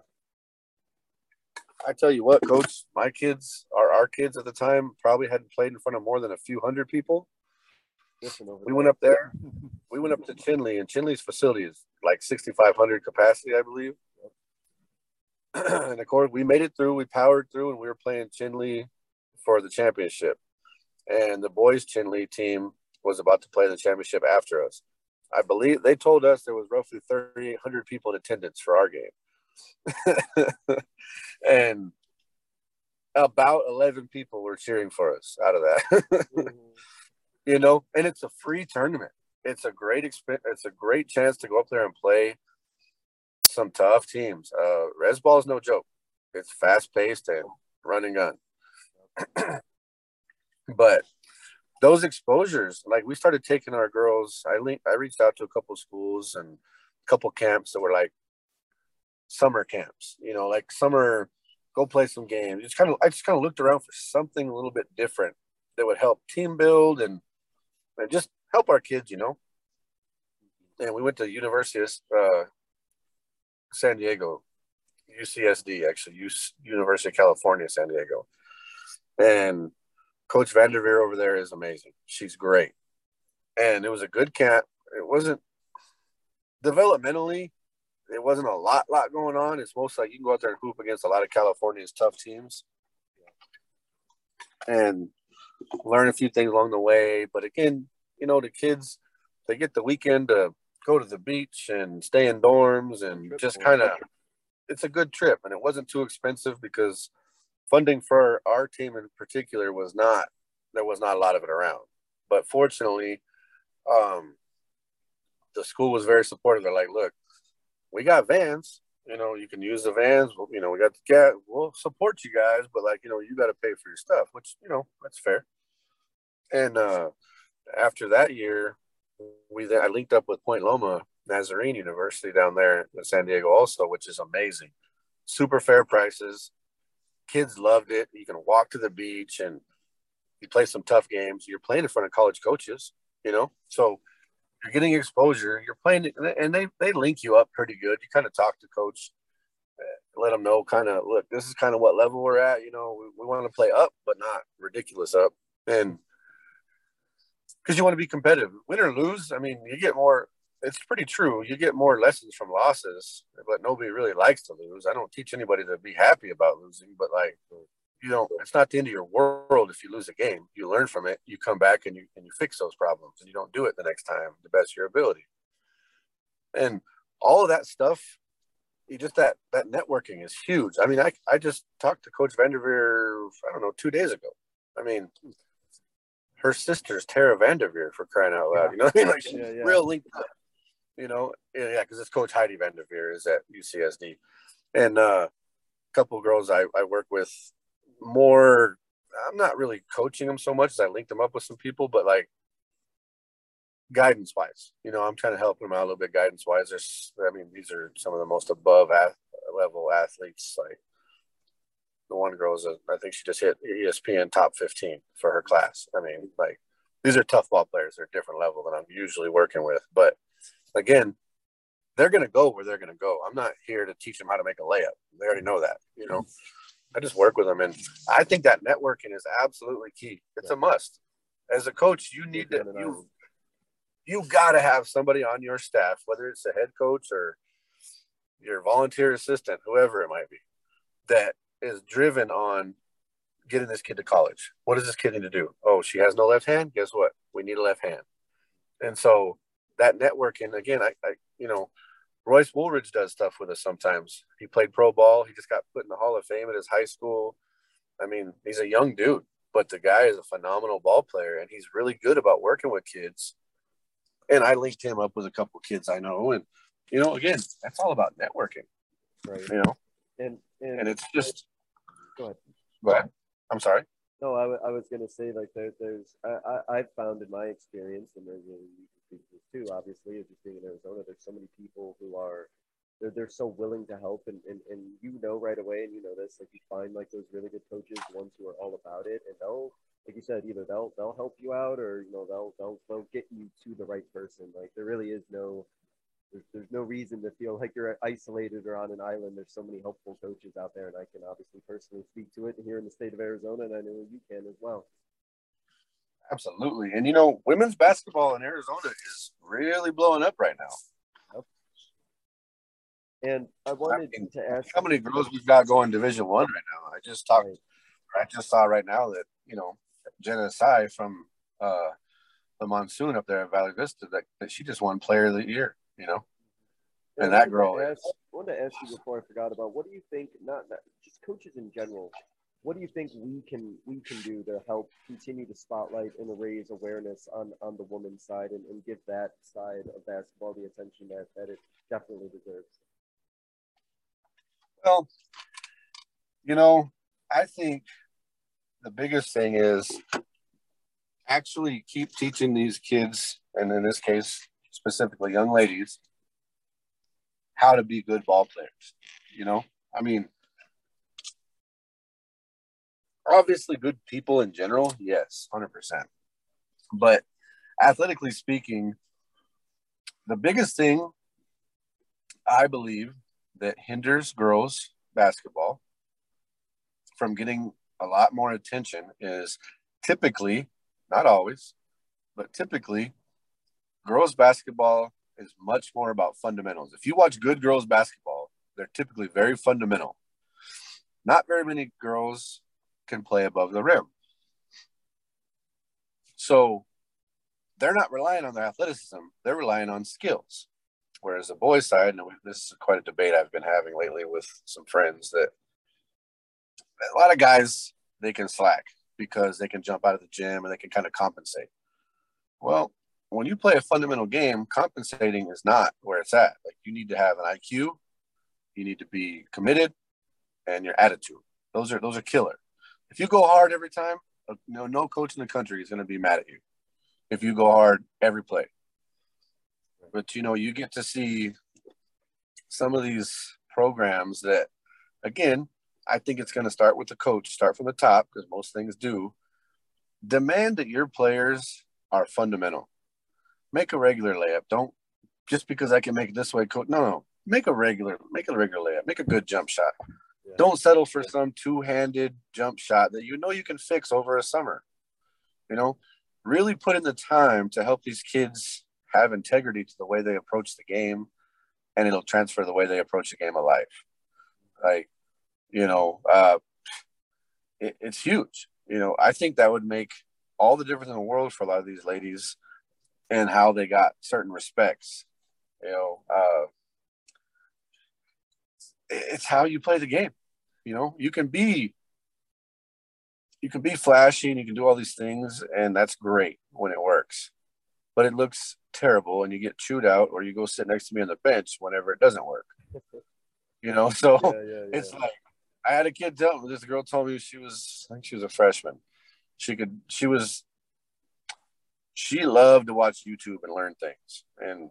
I tell you what, coach, my kids, our our kids at the time, probably hadn't played in front of more than a few hundred people. We went up there. we went up to Chinle, and Chinle's facility is like 6,500 capacity, I believe. and of course, we made it through. We powered through, and we were playing Chinle for the championship. And the boys Chinle team was about to play the championship after us. I believe they told us there was roughly 3,800 people in attendance for our game. and about 11 people were cheering for us out of that. You know, and it's a free tournament. It's a great experience. It's a great chance to go up there and play some tough teams. Uh, res ball is no joke. It's fast paced and run and gun. but those exposures, like we started taking our girls. I linked, I reached out to a couple schools and a couple camps that were like summer camps. You know, like summer, go play some games. Just kind of, I just kind of looked around for something a little bit different that would help team build and and just help our kids. You know. And we went to University of uh, San Diego, UCSD, actually, U- University of California, San Diego. And Coach Vanderveer over there is amazing. She's great. And it was a good camp. It wasn't developmentally, it wasn't a lot, lot going on. It's mostly like you can go out there and hoop against a lot of California's tough teams and learn a few things along the way. But again, you know, the kids, they get the weekend to go to the beach and stay in dorms and just kind of it's a good trip. And it wasn't too expensive because funding for our team in particular was not there was not a lot of it around. But fortunately um the school was very supportive. They're like look we got vans you know you can use the vans you know we got the gas we'll support you guys but like you know you got to pay for your stuff which you know that's fair and uh after that year we then I linked up with Point Loma Nazarene University down there in San Diego also, which is amazing. Super fair prices. Kids loved it. You can walk to the beach and you play some tough games. You're playing in front of college coaches, you know, so you're getting exposure. You're playing, and they they link you up pretty good. You kind of talk to coach, uh, let them know, kind of look, this is kind of what level we're at. You know, we, we want to play up, but not ridiculous up. And because you want to be competitive. Win or lose, I mean, you get more. It's pretty true. You get more lessons from losses, but nobody really likes to lose. I don't teach anybody to be happy about losing, but like, you know, it's not the end of your world if you lose a game. You learn from it. You come back and you and you fix those problems, and you don't do it the next time the best of your ability. And all of that stuff, you just that that networking is huge. I mean, I I just talked to Coach Vanderveer. I don't know two days ago. I mean, her sister's Tara Vanderveer for crying out loud. You know I mean? Like Yeah, yeah. real linked up. You know, yeah, because it's Coach Heidi Vanderveer is at UCSD, and uh, a couple of girls I, I work with more. I'm not really coaching them so much as I link them up with some people, but like guidance wise, you know, I'm trying to help them out a little bit guidance wise. There's, I mean, these are some of the most above ath- level athletes. Like the one girl is, a, I think she just hit ESPN top 15 for her class. I mean, like these are tough ball players. They're a different level than I'm usually working with. But again, they're going to go where they're going to go. I'm not here to teach them how to make a layup. They already know that, you know. I just work with them, and I think that networking is absolutely key. It's a must. As a coach, you need to you you got to have somebody on your staff, whether it's a head coach or your volunteer assistant, whoever it might be, that is driven on getting this kid to college. What does this kid need to do? Oh, she has no left hand. Guess what? We need a left hand. And so that networking again, I, I you know, Royce Woolridge does stuff with us sometimes. He played pro ball. He just got put in the Hall of Fame at his high school. I mean, he's a young dude, but the guy is a phenomenal ball player, and he's really good about working with kids. And I linked him up with a couple kids I know, and you know, again, that's all about networking. Right. You know, And and, and it's just. Go ahead. Go ahead. I'm sorry. No, I, I was gonna say like there, there's I, I I've found in my experience, and there's to this too. Obviously, just being in Arizona, there's so many people who are they're, they're so willing to help and, and, and you know right away and you know this like you find like those really good coaches ones who are all about it and they'll like you said either they'll they'll help you out or you know they'll they'll, they'll get you to the right person like there really is no there's, there's no reason to feel like you're isolated or on an island there's so many helpful coaches out there and i can obviously personally speak to it here in the state of arizona and i know you can as well Absolutely. And you know, women's basketball in Arizona is really blowing up right now. and i wanted mean, to ask How many girls we've got going Division One right now? I just talked. Right. I just saw right now that you know Jenna Sai from uh, the Monsoon up there at Valley Vista that, that she just won Player of the Year. You know, and that I wanted to girl I wanted to ask you before I forgot about what do you think? Not, not just coaches in general. What do you think we can we can do to help continue to spotlight and raise awareness on on the women's side and, and give that side of basketball the attention that that it definitely deserves? well, you know, I think the biggest thing is actually keep teaching these kids, and in this case specifically young ladies, how to be good ball players. You know, I mean, obviously good people in general, yes, hundred percent. But athletically speaking, the biggest thing I believe that hinders girls basketball from getting a lot more attention is typically, not always, but typically, girls basketball is much more about fundamentals. If you watch good girls basketball, they're typically very fundamental. Not very many girls can play above the rim. So they're not relying on their athleticism, they're relying on skills. Whereas the boys' side, and this is quite a debate I've been having lately with some friends, that a lot of guys they can slack because they can jump out of the gym and they can kind of compensate. Well, when you play a fundamental game, compensating is not where it's at. Like you need to have an IQ, you need to be committed, and your attitude. Those are those are killer. If you go hard every time, uh, no no coach in the country is going to be mad at you. If you go hard every play, but you know you get to see some of these programs that, again, I think it's going to start with the coach, start from the top because most things do. Demand that your players are fundamental. Make a regular layup. Don't just because I can make it this way. No, no. Make a regular, make a regular layup. Make a good jump shot. Yeah. Don't settle for some two-handed jump shot that you know you can fix over a summer. You know, really put in the time to help these kids have integrity to the way they approach the game, and it'll transfer the way they approach the game of life. Like, you know, uh, it, it's huge. You know, I think that would make all the difference in the world for a lot of these ladies and how they got certain respects. You know, uh, it's how you play the game. You know, you can be you can be flashy and you can do all these things, and that's great when it works. But it looks terrible, and you get chewed out, or you go sit next to me on the bench whenever it doesn't work. You know, so Yeah, yeah, yeah. it's like I had a kid tell me this girl told me she was I think she was a freshman. She could she was she loved to watch YouTube and learn things. And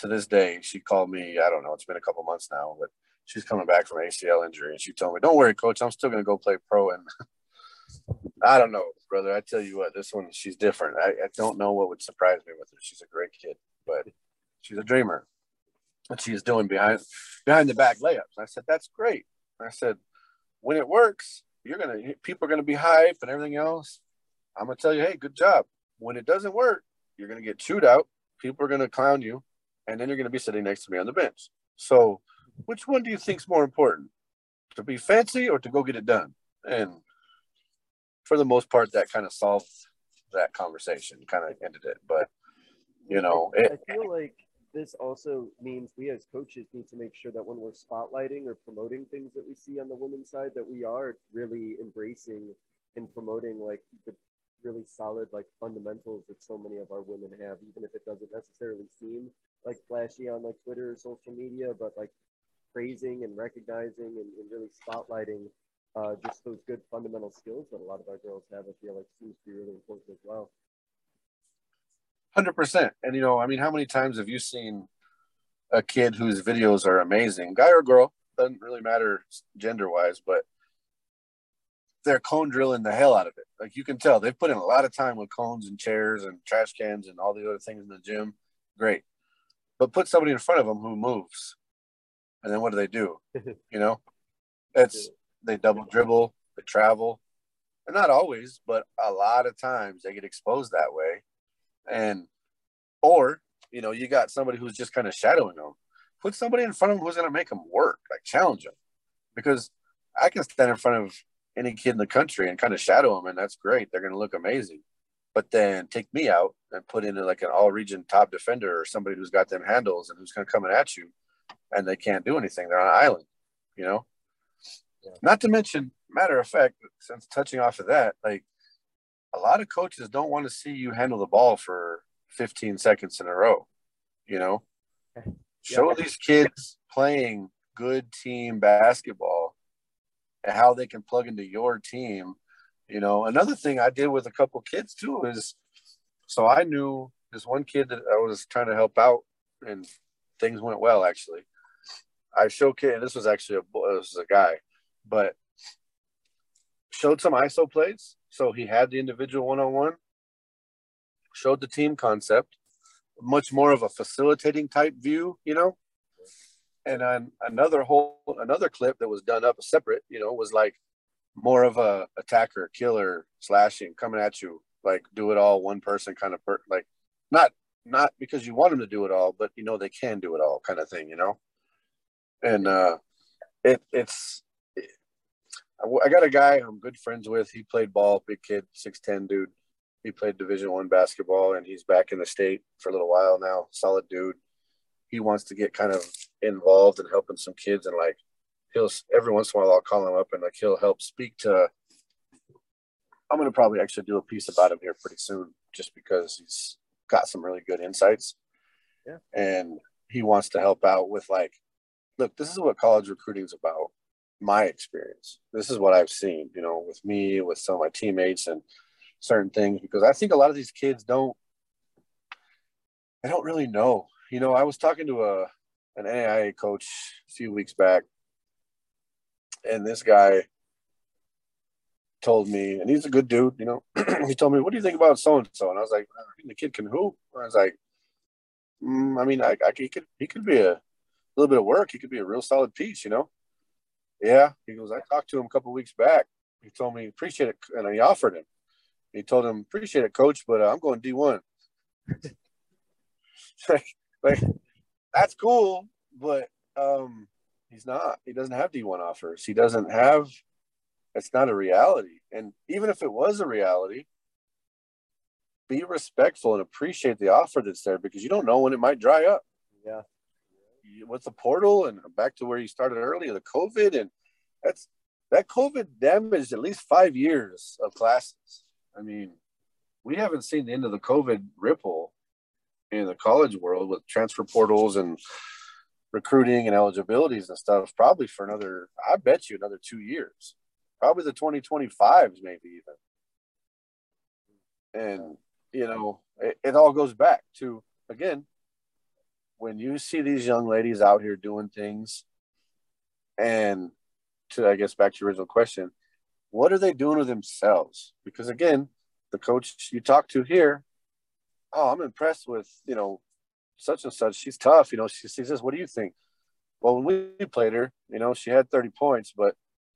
to this day, she called me, I don't know, it's been a couple months now, but she's coming back from ACL injury and she told me, Don't worry, coach, I'm still gonna go play pro and I don't know, brother. I tell you what, this one she's different. I, I don't know what would surprise me with her. She's a great kid, but she's a dreamer. What she's doing behind behind the back layups. I said, That's great. I said, when it works, you're gonna people are gonna be hype and everything else. I'm gonna tell you, hey, good job. When it doesn't work, you're gonna get chewed out. People are gonna clown you, and then you're gonna be sitting next to me on the bench. So, which one do you think's more important, to be fancy or to go get it done? And for the most part, that kind of solved that conversation, kind of ended it. But you know, it, I feel like this also means we as coaches need to make sure that when we're spotlighting or promoting things that we see on the women's side, that we are really embracing and promoting like the really solid like fundamentals that so many of our women have, even if it doesn't necessarily seem like flashy on like Twitter or social media, but like praising and recognizing and, and really spotlighting uh, just those good fundamental skills that a lot of our girls have. I feel like seems to be really important as well. Hundred percent. And you know, I mean, how many times have you seen a kid whose videos are amazing, guy or girl, doesn't really matter gender wise, but they're cone drilling the hell out of it. Like you can tell, they've put in a lot of time with cones and chairs and trash cans and all the other things in the gym. Great, but put somebody in front of them who moves, and then what do they do? You know, it's they double dribble, they travel, and not always, but a lot of times they get exposed that way. And or you know you got somebody who's just kind of shadowing them. Put somebody in front of them who's going to make them work like challenge them because i can stand in front of any kid in the country and kind of shadow them and that's great. They're going to look amazing. But then take me out and put in like an all region top defender or somebody who's got them handles and who's going to come at you and they can't do anything. They're on an island you know? Yeah. not to mention matter of fact since touching off of that like a lot of coaches don't want to see you handle the ball for 15 seconds in a row. You know, show these kids playing good team basketball how they can plug into your team. You know, another thing I did with a couple kids too is so I knew this one kid that I was trying to help out and things went well actually. I showcased, this was actually a, boy, this was a guy, but showed some ISO plates. So he had the individual one on one, showed the team concept, much more of a facilitating type view, you know. And on another whole, another clip that was done up separate, you know, was like more of a attacker, killer, slashing, coming at you, like do it all, one person kind of per, like not not because you want them to do it all, but you know they can do it all, kind of thing, you know. And uh, it it's I got a guy I'm good friends with. He played ball, big kid, six ten dude. He played Division One basketball, and he's back in the state for a little while now. Solid dude. He wants to get kind of involved in helping some kids, and like he'll every once in a while I'll call him up and like he'll help speak to. I'm gonna probably actually do a piece about him here pretty soon, just because he's got some really good insights. Yeah. And he wants to help out with like, look, this is what college recruiting is about my experience. This is what I've seen, you know, with me, with some of my teammates and certain things, because I think a lot of these kids don't, they don't really know. You know, I was talking to a, an AIA coach a few weeks back, and this guy told me, and he's a good dude, you know, he told me, what do you think about so-and-so? And I was like, the kid can hoop. I was like, mm, I mean, I, I, he could, he could be a little bit of work. He could be a real solid piece, you know? Yeah. He goes, I talked to him a couple weeks back. He told me, appreciate it. And he offered him. He told him, appreciate it, coach, but uh, I'm going D1. like, like, that's cool, but um, he's not. He doesn't have D1 offers. He doesn't have, it's not a reality. And even if it was a reality, be respectful and appreciate the offer that's there because you don't know when it might dry up Yeah. with the portal and back to where you started earlier, the COVID, and that's that COVID damaged at least five years of classes. I mean, we haven't seen the end of the COVID ripple in the college world with transfer portals and recruiting and eligibilities and stuff probably for another i bet you another two years. Probably the 2025s maybe even. And you know it, it all goes back to again when you see these young ladies out here doing things and to i guess back to your original question what are they doing with themselves? Because again the coach you talk to here oh i'm impressed with you know such and such. She's tough you know she, she says what do you think? Well when we played her you know she had 30 points but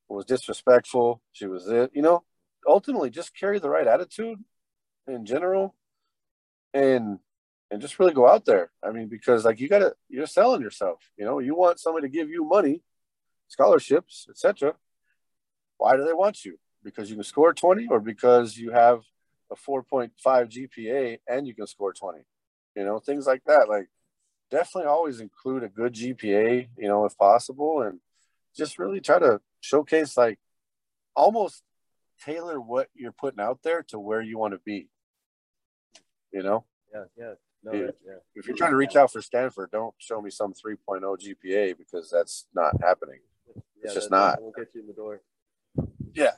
was disrespectful. She was it you know ultimately just carry the right attitude in general and and just really go out there. I mean because like you gotta you're selling yourself you know you want somebody to give you money scholarships etc why do they want you? Because you can score 20 or because you have a 4.5 gpa and you can score 20 you know things like that like definitely always include a good gpa you know if possible and just really try to showcase like almost tailor what you're putting out there to where you want to be you know Yeah, yeah. No, Yeah. yeah. if you're trying to reach out for stanford don't show me some 3.0 gpa because that's not happening Yeah, just not. Won't get you in the door. yeah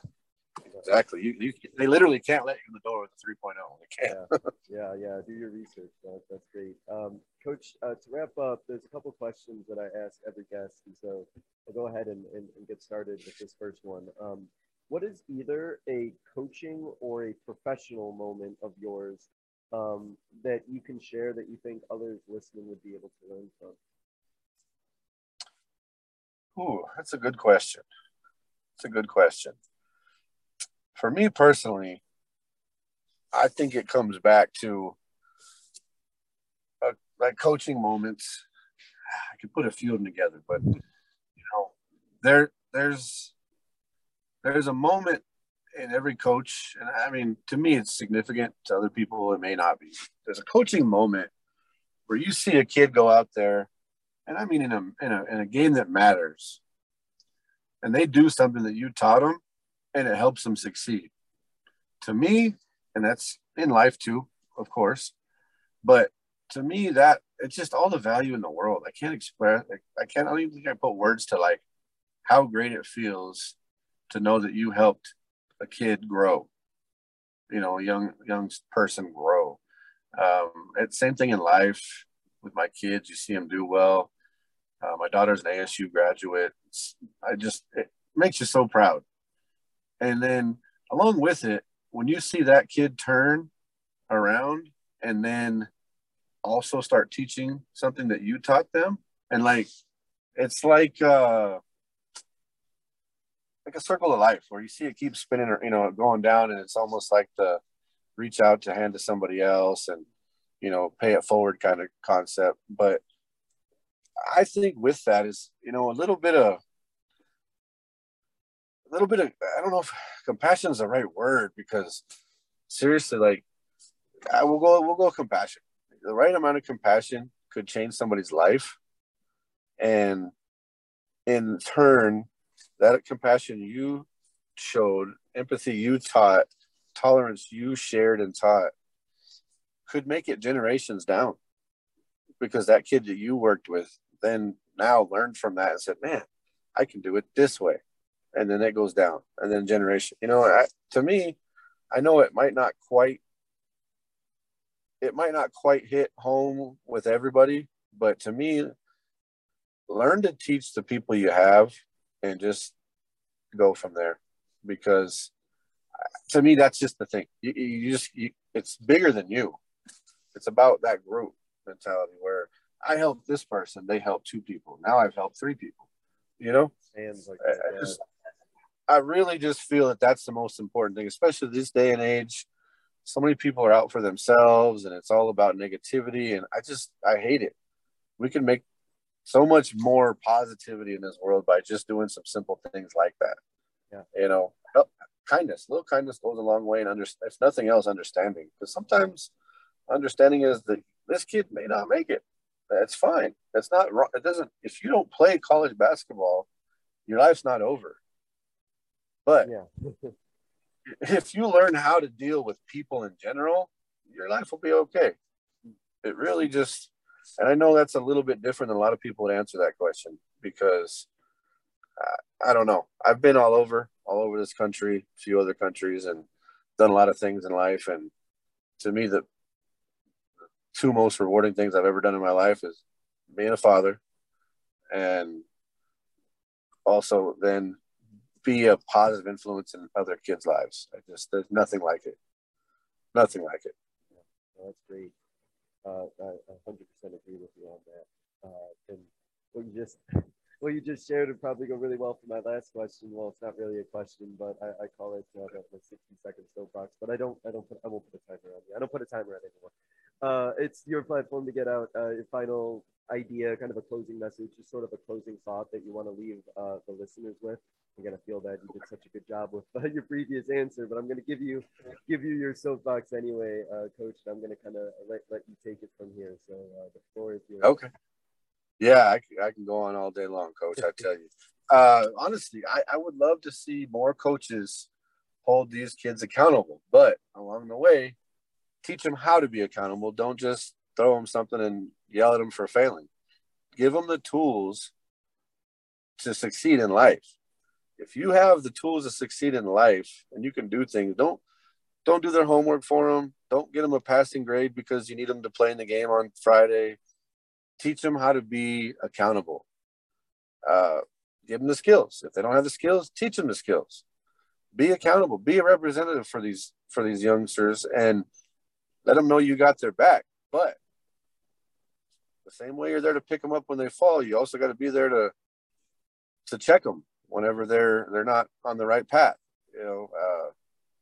exactly you, you they literally can't let you in the door with a 3.0 they can't Yeah, yeah. Do your research. That, that's great. Um, Coach, uh, to wrap up, there's a couple questions that I ask every guest, and so I'll go ahead and, and, and get started with this first one. Um, what is either a coaching or a professional moment of yours um, that you can share that you think others listening would be able to learn from? Ooh, that's a good question. It's a good question. For me personally, I think it comes back to uh, like coaching moments. I could put a few of them together, but you know, there there's there's a moment in every coach, and I mean, to me, it's significant. To other people, it may not be. There's a coaching moment where you see a kid go out there and I mean in a in a in a game that matters, and they do something that you taught them, and it helps them succeed. To me, and that's in life too, of course, but to me that it's just all the value in the world. I can't express. I can't. I don't even think I put words to like how great it feels to know that you helped a kid grow. You know, a young young person grow. Um, it's same thing in life with my kids. You see them do well. Uh, my daughter's an ASU graduate. It's, I just it makes you so proud. And then along with it, when you see that kid turn around and then also start teaching something that you taught them, and like it's like uh, like a circle of life where you see it keep spinning or you know going down, and it's almost like the reach out to hand to somebody else and you know pay it forward kind of concept. But i think with that is you know a little bit of little bit of i don't know if compassion is the right word because seriously like i will go we'll go compassion. The right amount of compassion could change somebody's life. And in turn that compassion you showed empathy you taught tolerance you shared and taught could make it generations down. Because that kid that you worked with then now learned from that and said man i can do it this way and then it goes down. And then generation you know I, to me i know it might not quite it might not quite hit home with everybody but to me learn to teach the people you have and just go from there. Because uh, to me that's just the thing. You, you just you, it's bigger than you. It's about that group mentality where i helped this person they helped two people. Now i've helped three people you know? Hands like I, that. I just i really just feel that that's the most important thing especially this day and age. So many people are out for themselves and it's all about negativity and i just i hate it. We can make so much more positivity in this world by just doing some simple things like that. Yeah. you know help, kindness little kindness goes a long way and under, if nothing else understanding because sometimes understanding is that this kid may not make it. That's fine. That's not wrong. It doesn't if you don't play college basketball your life's not over But Yeah. if you learn how to deal with people in general, your life will be okay. It really just, and I know that's a little bit different than a lot of people would answer that question because uh, I don't know. I've been all over, all over this country, a few other countries, and done a lot of things in life. And to me, the two most rewarding things I've ever done in my life is being a father and also then be a positive influence in other kids' lives. I just there's nothing like it. Nothing like it. Well, that's great. Uh, I I 100% agree with you on that. Uh, and what you just what you just shared would probably go really well for my last question. Well, it's not really a question, but I, I call it uh, the, the 60 second soapbox. But I don't I don't put I won't put a timer on you. I don't put a timer on anyone. Uh, it's your platform to get out uh, your final idea, kind of a closing message, just sort of a closing thought that you want to leave uh, the listeners with. I'm gonna feel that you did such a good job with uh, your previous answer, but I'm gonna give you give you your soapbox anyway, uh, Coach. I'm gonna kind of let, let you take it from here. So uh, the floor is yours. Okay. Yeah, I can go on all day long, coach. I tell you. Uh, honestly, I, I would love to see more coaches hold these kids accountable, but along the way, teach them how to be accountable. Don't just throw them something and yell at them for failing. Give them the tools to succeed in life. If you have the tools to succeed in life and you can do things, don't don't do their homework for them. Don't get them a passing grade because you need them to play in the game on Friday teach them how to be accountable. Uh, give them the skills. If they don't have the skills, teach them the skills. Be accountable. Be a representative for these for these youngsters, and let them know you got their back. But the same way you're there to pick them up when they fall, you also got to be there to to check them whenever they're they're not on the right path. You know, uh,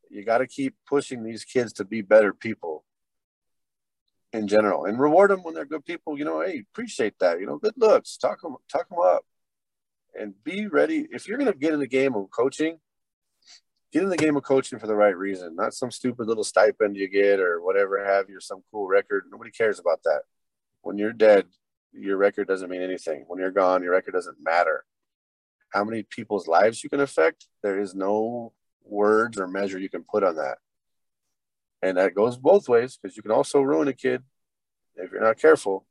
you got to keep pushing these kids to be better people in general and reward them when they're good people. You know hey appreciate that you know good looks talk them talk them up and be ready. If you're going to get in the game of coaching get in the game of coaching for the right reason not some stupid little stipend you get or whatever have you some cool record. Nobody cares about that. When you're dead your record doesn't mean anything. When you're gone your record doesn't matter how many people's lives you can affect there is no words or measure you can put on that and that goes both ways because you can also ruin a kid if you're not careful.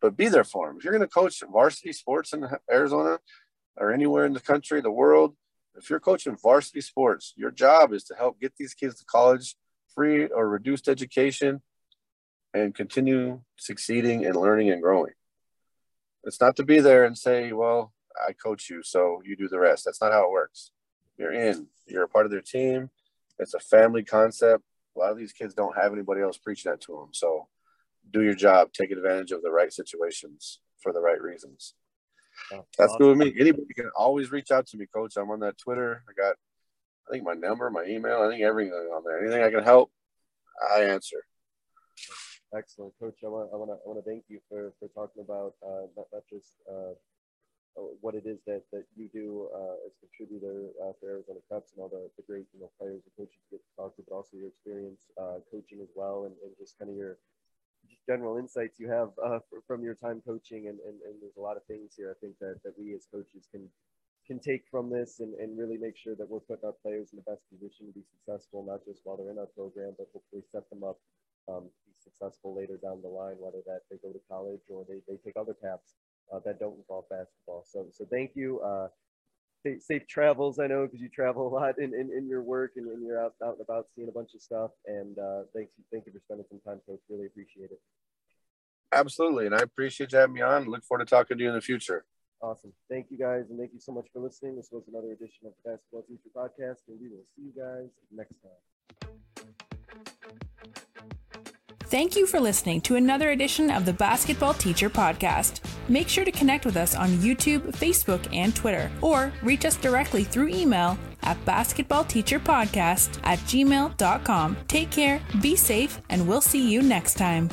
But be there for them. If you're going to coach varsity sports in Arizona or anywhere in the country, the world, if you're coaching varsity sports, your job is to help get these kids to college free or reduced education and continue succeeding and learning and growing. It's not to be there and say, well, I coach you, so you do the rest. That's not how it works. You're in, you're a part of their team. It's a family concept a lot of these kids don't have anybody else preaching that to them. So do your job, take advantage of the right situations for the right reasons. Oh, That's awesome. good with me. Anybody can always reach out to me, coach. I'm on that Twitter. I got, I think my number, my email, I think everything on there. Anything I can help, I answer. Excellent, Coach. I want I want to I want to thank you for for talking about uh, not not just uh, uh, what it is that that you do uh, as a contributor uh, for Arizona Cups and all the, the great you know players and coaches you get to talk to, but also your experience uh, coaching as well, and, and just kind of your general insights you have uh, fr- from your time coaching. And, and, and there's a lot of things here I think that, that we as coaches can can take from this and, and really make sure that we're putting our players in the best position to be successful, not just while they're in our program, but hopefully set them up um, to be successful later down the line, whether that they go to college or they, they take other paths uh, that don't involve basketball. So, so thank you. Uh, safe, safe travels, I know, because you travel a lot in, in, in your work and, and you're out, out and about seeing a bunch of stuff. And uh, thanks, thank you for spending some time, Coach. Really appreciate it. Absolutely. And I appreciate you having me on. Look forward to talking to you in the future. Awesome. Thank you guys. And thank you so much for listening. This was another edition of the Basketball Teacher Podcast. And we will see you guys next time. Thank you for listening to another edition of the Basketball Teacher Podcast. Make sure to connect with us on YouTube, Facebook, and Twitter, or reach us directly through email at basketballteacherpodcast at gmail.com. Take care, be safe, and we'll see you next time.